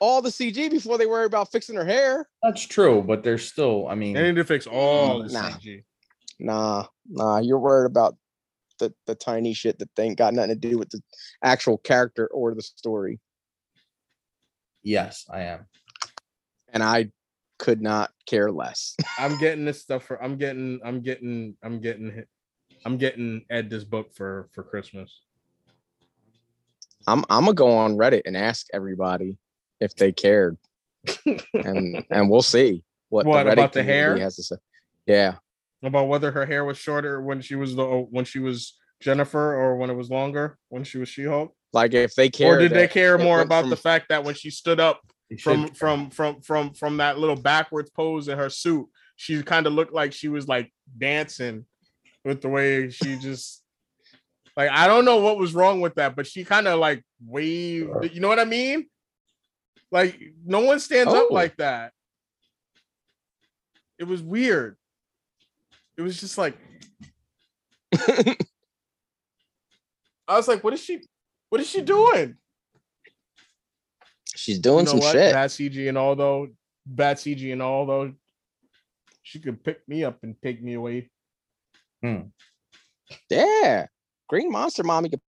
all the CG before they worry about fixing her hair. That's true, but there's still. I mean, They need to fix all the Nah. CG. Nah, nah, you're worried about the the tiny shit that they ain't got nothing to do with the actual character or the story. yes, I am. And I could not care less. <laughs> I'm getting this stuff for. I'm getting. I'm getting. I'm getting. hit- I'm getting Ed this book for for Christmas. I'm I'm gonna go on Reddit and ask everybody if they cared, <laughs> and and we'll see what, What, Reddit about the hair? has to say. Yeah, About whether her hair was shorter when she was the when she was Jennifer or when it was longer when she was She Hulk, like if they care, or did they care more about from- the fact that when she stood up You should from from from from from that little backwards pose in her suit, she kind of looked like she was like dancing with the way she just like I don't know what was wrong with that, but she kind of like waved. You know what I mean? Like no one stands up Oh. like that. It was weird. It was just like <laughs> I was like, what is she? What is she doing? she's doing You know some what? shit. Bad CG and all though, bad CG and all though. She could pick me up and take me away. Hmm. Yeah, Green Monster Mommy. could-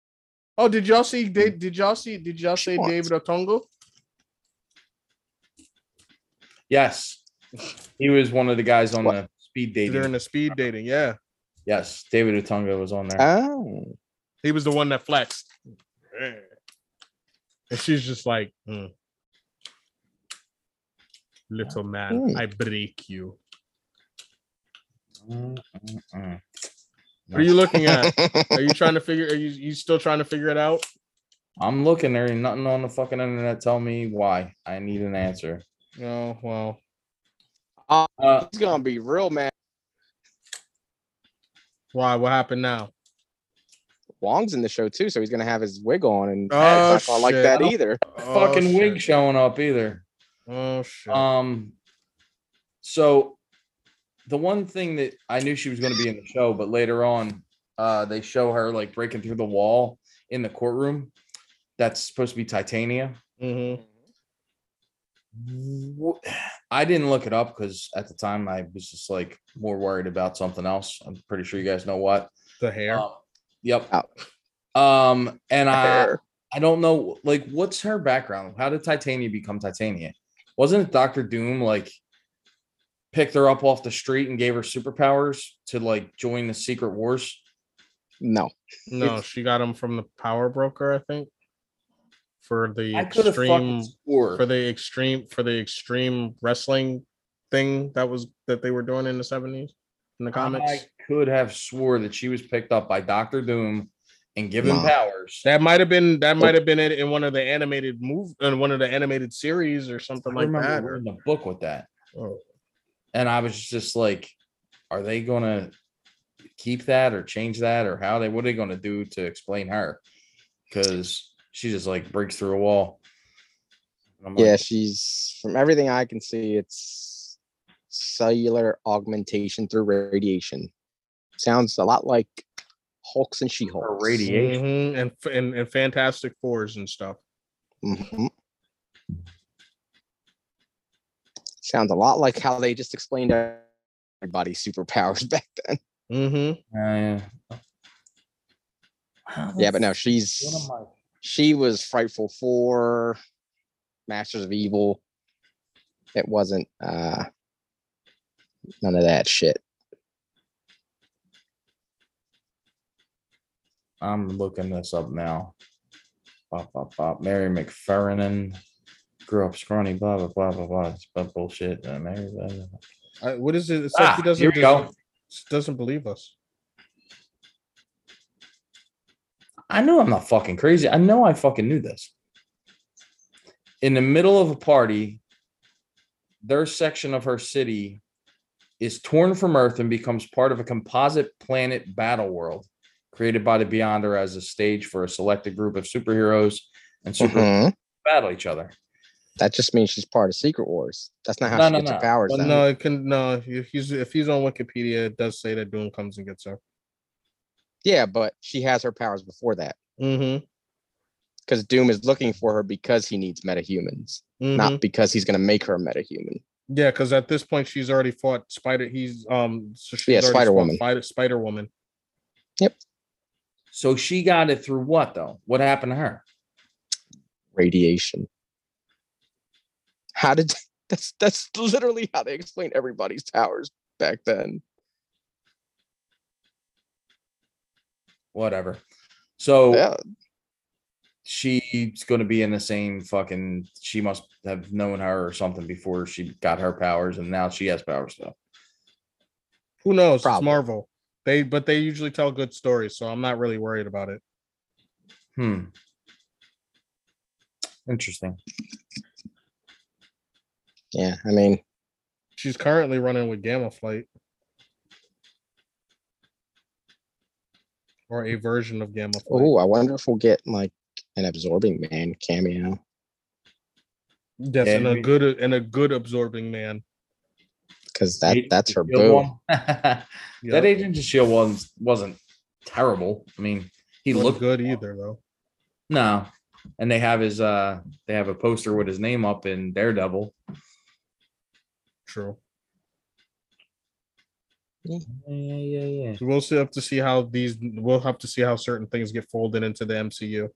Oh, did y'all see? Did, did y'all see? Did y'all She say wants- David Otunga? Yes, he was one of the guys on What? the speed dating. During the speed dating, yeah, yes, David Otunga was on there. Oh, he was the one that flexed. And she's just like, "Hmm. little man, Hmm. I break you. Mm, mm, mm. What are you looking at? <laughs> Are you trying to figure? Are you you still trying to figure it out? I'm looking. There ain't nothing on the fucking internet. Tell me why. I need an answer. Oh well, Uh, he's gonna be real mad. why? What happened now? Wong's in the show too, so he's gonna have his wig on, and Oh, he's not gonna like that either. fucking oh, wig showing up either. Oh shit. Um, so the one thing that I knew she was going to be in the show, but later on, uh, they show her like breaking through the wall in the courtroom. That's supposed to be Titania. Mhm. Wh- <sighs> I didn't look it up because at the time I was just like more worried about something else. I'm pretty sure you guys know what. The hair. Um, yep. Oh. Um, and I Hair. I don't know, like, what's her background? How did Titania become Titania? Wasn't it Doctor Doom like picked her up off the street and gave her superpowers to like join the Secret Wars? No, No, It's- she got them from the power broker, I think. For the I extreme for the extreme for the extreme wrestling thing that was that they were doing in the 70s in the comics. I could have swore that she was picked up by Doctor Doom and given powers. that might have been that oh. might have been it in one of the animated move in one of the animated series or something I like that. Or, reading a book with that. oh, And I was just like, are they gonna keep that or change that or how they what are they gonna do to explain her? Because she just like breaks through a wall. And I'm yeah, like, she's from everything I can see, it's cellular augmentation through radiation. Sounds a lot like Hulks and She-Hulks. Or radiation. mhm, and, and and Fantastic Fours and stuff. Mhm. Sounds a lot like how they just explained everybody's superpowers <laughs> back then. Mm-hmm. Uh, how the Yeah, but no, she's what am I- she was Frightful Four, Masters of Evil. It wasn't uh none of that shit. I'm looking this up now. Bop, bop, bop. Mary MacPherran, grew up scrawny, blah blah blah blah blah. It's but bullshit. Uh, Mary, blah, blah, blah. I- What is it? It's like Ah, he doesn't, here we go. doesn't, doesn't believe us. I know I'm not fucking crazy. I know I fucking knew this. In the middle of a party, their section of her city is torn from Earth and becomes part of a composite planet battle world created by the Beyonder as a stage for a selected group of superheroes and super Mhm. battle each other. That just means she's part of Secret Wars. That's not how No, she no, gets no. her powers. But then. no, it can no. If he's if he's on Wikipedia, it does say that Doom comes and gets her. Yeah, but she has her powers before that Mm-hmm. because Doom is looking for her because he needs metahumans, mm-hmm. not because he's gonna make her a metahuman. Yeah, because at this point she's already fought Spider. He's um. So she's Yeah, Spider Woman. Spider Spider Woman. Yep. So she got it through what though? What happened to her? Radiation. How did <laughs> that's that's literally how they explain everybody's powers back then. Whatever. So Yeah, she's going to be in the same fucking. She must have known her or something before she got her powers, and now she has powers though. Who knows? Probably. It's Marvel. They but they usually tell good stories, so I'm not really worried about it. Hmm. Interesting. yeah. I mean, She's currently running with Gamma Flight. Or a version of Gamma Flight. oh, I wonder if we'll get like an absorbing man cameo. yes, Yeah, and a good and a good absorbing man. Because that Agent that's her Shield boo. one. <laughs> that Agent of Shield one wasn't terrible. I mean, he Wasn't looked good either, though. no, and they have his uh, they have a poster with his name up in Daredevil. True. Yeah, yeah, yeah, yeah. So we'll see have to see how these we'll have to see how certain things get folded into the MCU.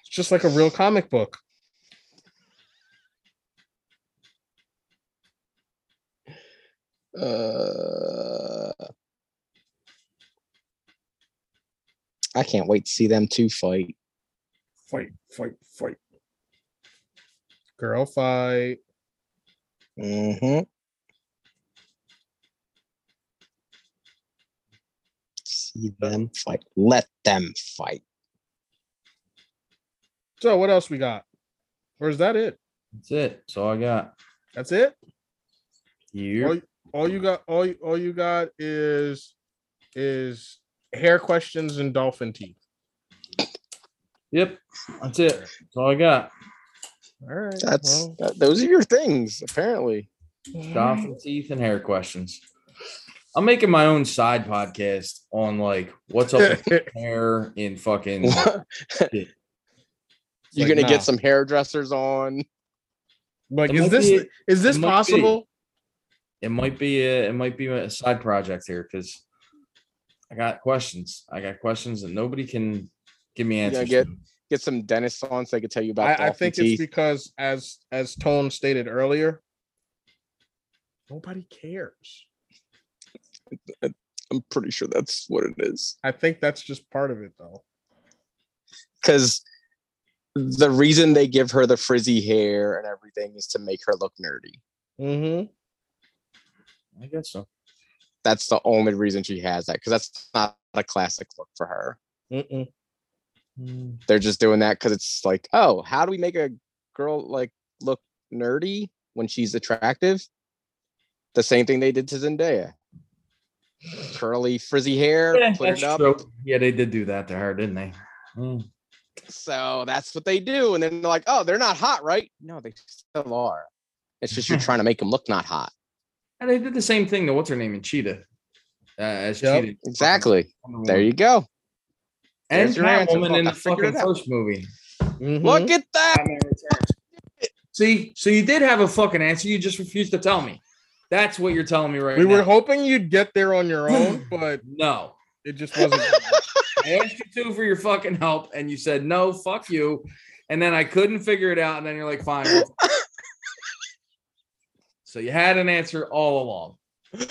It's just like a real comic book. Uh, I can't wait to see them two fight. Fight, fight, fight. Girl fight. hmm See them fight. Let them fight. So what else we got? Or is that it? That's it. That's all I got. That's it? All, You. you- all you got all, you- all you got is is hair questions and dolphin teeth. Yep. That's it. That's all I got. All right. That's well, that, those are your things, apparently. Dolphin teeth and hair questions. I'm making my own side podcast on like what's up with <laughs> hair in fucking. <laughs> You're like, gonna nah. get some hairdressers on. like It is this be- is this it might possible? It might be a, it might be a side project here because I got questions. I got questions that nobody can give me You gonna answers. get- to. Get some dentists on so they can tell you about. I, I think teeth. it's because as as Tone stated earlier, nobody cares. I'm pretty sure that's what it is. I think that's just part of it though. Because the reason they give her the frizzy hair and everything is to make her look nerdy. Mm-hmm. I guess so. That's the only reason she has that. Because that's not a classic look for her. Mm-mm. They're just doing that because it's like, oh, how do we make a girl like look nerdy when she's attractive? The same thing they did to Zendaya. Curly, frizzy hair, Yeah, put it up. true. Yeah, they did do that to her, didn't they? Mm. So that's what they do. And then they're like, oh, they're not hot, right? No, they still are. It's just you're <laughs> trying to make them look not hot. And they did the same thing to what's her name in Cheetah. Uh, as Yep, Cheetah. Exactly. There you go. And there's your answer. Catwoman in the fucking first movie. Mhm. Look at that. See, so you did have a fucking answer. You just refused to tell me. That's what you're telling me right now. We now. were hoping you'd get there on your own, <laughs> but no. it just wasn't. I asked you to for your fucking help, and you said no, fuck you. And then I couldn't figure it out, and then you're like, fine. so you had an answer all along. I,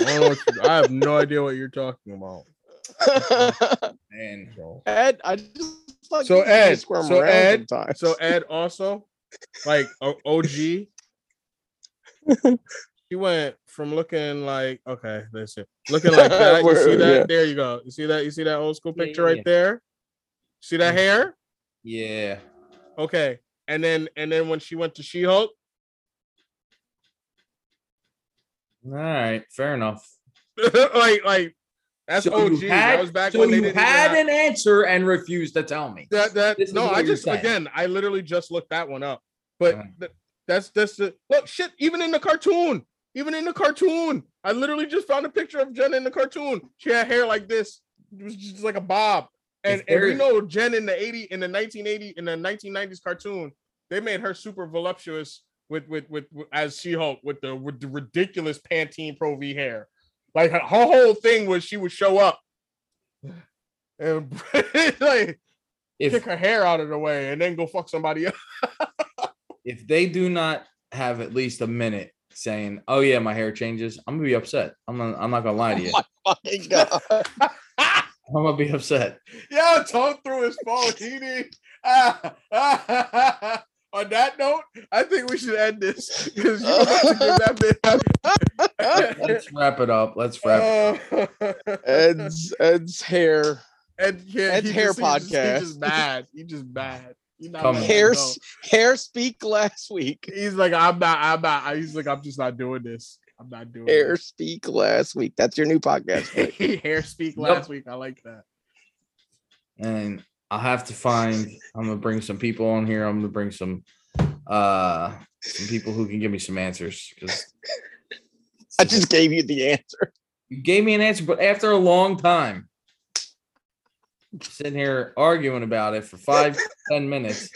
don't know what you- I have no idea what you're talking about. <laughs> And So, Ed, I just fuck? So Ed, squirm so Ed, sometimes. so Ed also, like OG. <laughs> He went from looking like okay, listen, looking like <laughs> that. You see that? yeah. There you go. You see that? You see that old school picture yeah, right yeah. there? See that Mhm. hair? Yeah. Okay, and then and then when she went to She Hulk, All right. Fair enough. <laughs> like like that's So OG. you that was back so when you didn't had an answer and refused to tell me. that that This no. I just again, I literally just looked that one up, but Uh-huh. th- that's that's the look shit. Even in the cartoon, even in the cartoon, I literally just found a picture of Jen in the cartoon. She had hair like this. It was just like a bob. And, and we know Jen in the 80 in the 1980 in the 1990s cartoon, they made her super voluptuous with with with, with as She-Hulk with the with the ridiculous Pantene Pro V hair. Like her, her whole thing was she would show up <sighs> and <laughs> like If kick her hair out of the way and then go fuck somebody <laughs> else. if they do not have at least a minute saying, "Oh yeah, my hair changes," I'm gonna be upset. I'm not. I'm not gonna lie to <laughs> you. Oh my fucking god. <laughs> I'm gonna be upset. Yo, Tom threw his phone. He need. On that note, I think we should end this because you about to give that bit. <laughs> Let's wrap it up. Let's wrap. it Uh, Ed's Ed's hair. and yeah, Ed's he hair just, he just- He podcast. just mad. He's just mad. He not Come letting on. it Hair go. hair speak last week. He's like, I'm not. I'm not. He's like, I'm just not doing this. I'm not doing Hair this. speak last week. That's your new podcast. <laughs> Blake. hair speak Yep. last week. I like that. and I'll have to find. I'm gonna bring some people on here. I'm gonna bring some, uh, some people who can give me some answers because <laughs> I just gave you the answer. you gave me an answer, but after a long time, sitting here arguing about it for five, <laughs> ten minutes,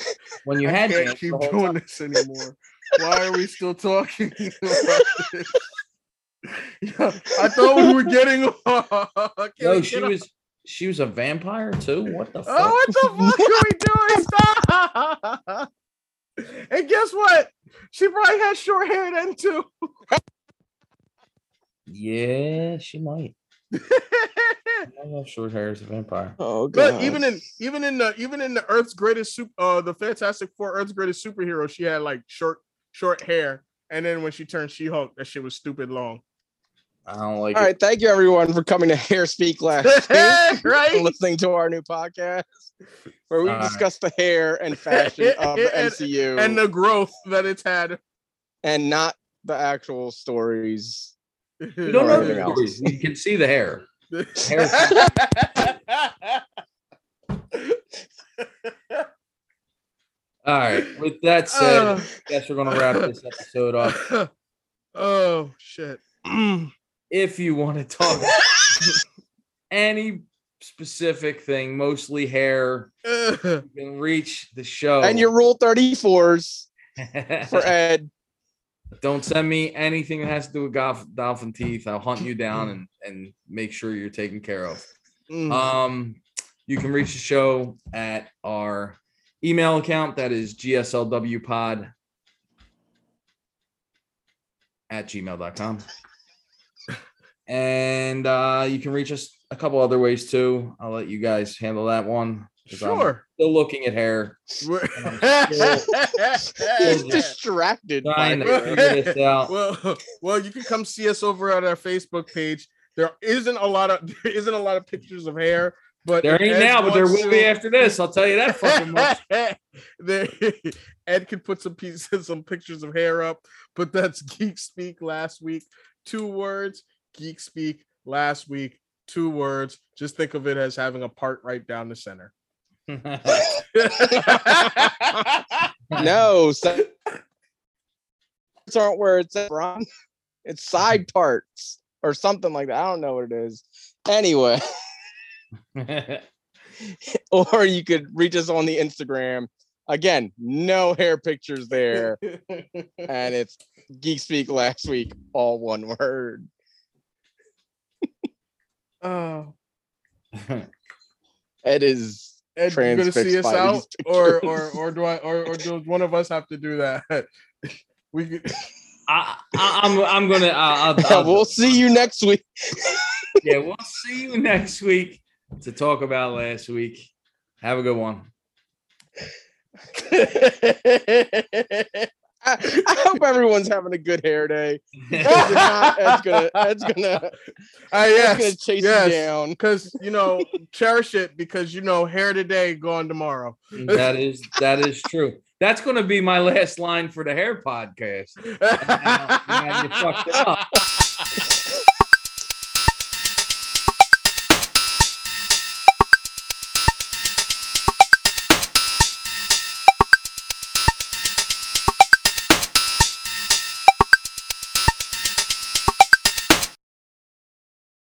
when you I had can't keep answer the whole doing this anymore. Why are we still talking <laughs> about this? <laughs> Yeah, I thought we were getting off. No, she get off? was she was a vampire too. What the fuck? Oh, what the fuck are we doing? Stop! And guess what? She probably has short hair then too. Yeah, she might. <laughs> I don't short hair as a vampire. Oh god. But even in even in the even in the Earth's greatest super uh the Fantastic Four Earth's greatest superhero, she had like short short hair. And then when she turned She-Hulk, that shit was stupid long. I don't like All it. right, thank you everyone for coming to Hair Speak last <laughs> week. right? <laughs> listening to our new podcast where we All right. discuss the hair and fashion of the And- MCU And the growth that it's had. and not the actual stories. We don't know everything the else. You can see the hair. Hair- <laughs> All right. With that said, Uh, guess we're gonna wrap this episode up. <laughs> oh shit. <clears throat> If you want to talk <laughs> any specific thing, mostly hair, you can reach the show. And your Rule 34s for Ed. Don't send me anything that has to do with golf, dolphin teeth. I'll hunt you down and, and make sure you're taken care of. Mm. Um, you can reach the show at our email account that is gslwpod at gmail.com. And uh, you can reach us a couple other ways too. I'll let you guys handle that one. 'Cause I'm Sure. still looking at hair, We're- <laughs> He's distracted. trying to figure this <laughs> out. well, well, you can come see us over at our Facebook page. There isn't a lot of <laughs> there isn't a lot of pictures of hair, but There ain't Ed now, but there wants will be after this. I'll tell you that fucking much. There- Ed could put some pieces, some pictures of hair up, but that's Geek Speak last week. Two words, Geek Speak last week. Two words. Just think of it as having a part right down the center. <laughs> No, so aren't where it's at, Ron. It's side parts or something like that. I don't know what it is. Anyway, <laughs> or you could reach us on the Instagram. Again, no hair pictures there, and <laughs> it's Geek Speak last week, all one word. oh. It is Ed, you gonna see us out, or or or do I, or or does one of us have to do that? <laughs> We could, <laughs> I, I, I'm I'm gonna. I'll, I'll, I'll- we'll see you next week. <laughs> Yeah, we'll see you next week to talk about last week. Have a good one. I, <laughs> I hope everyone's having a good hair day. 'Cause <laughs> if not, Ed's gonna Ed's gonna, Uh, Ed's gonna <laughs> chase yes. you down. Because you know, cherish it because you know, hair today, gone tomorrow. that is that is true. That's going to be my last line for the hair podcast. Now- now you fucked it up.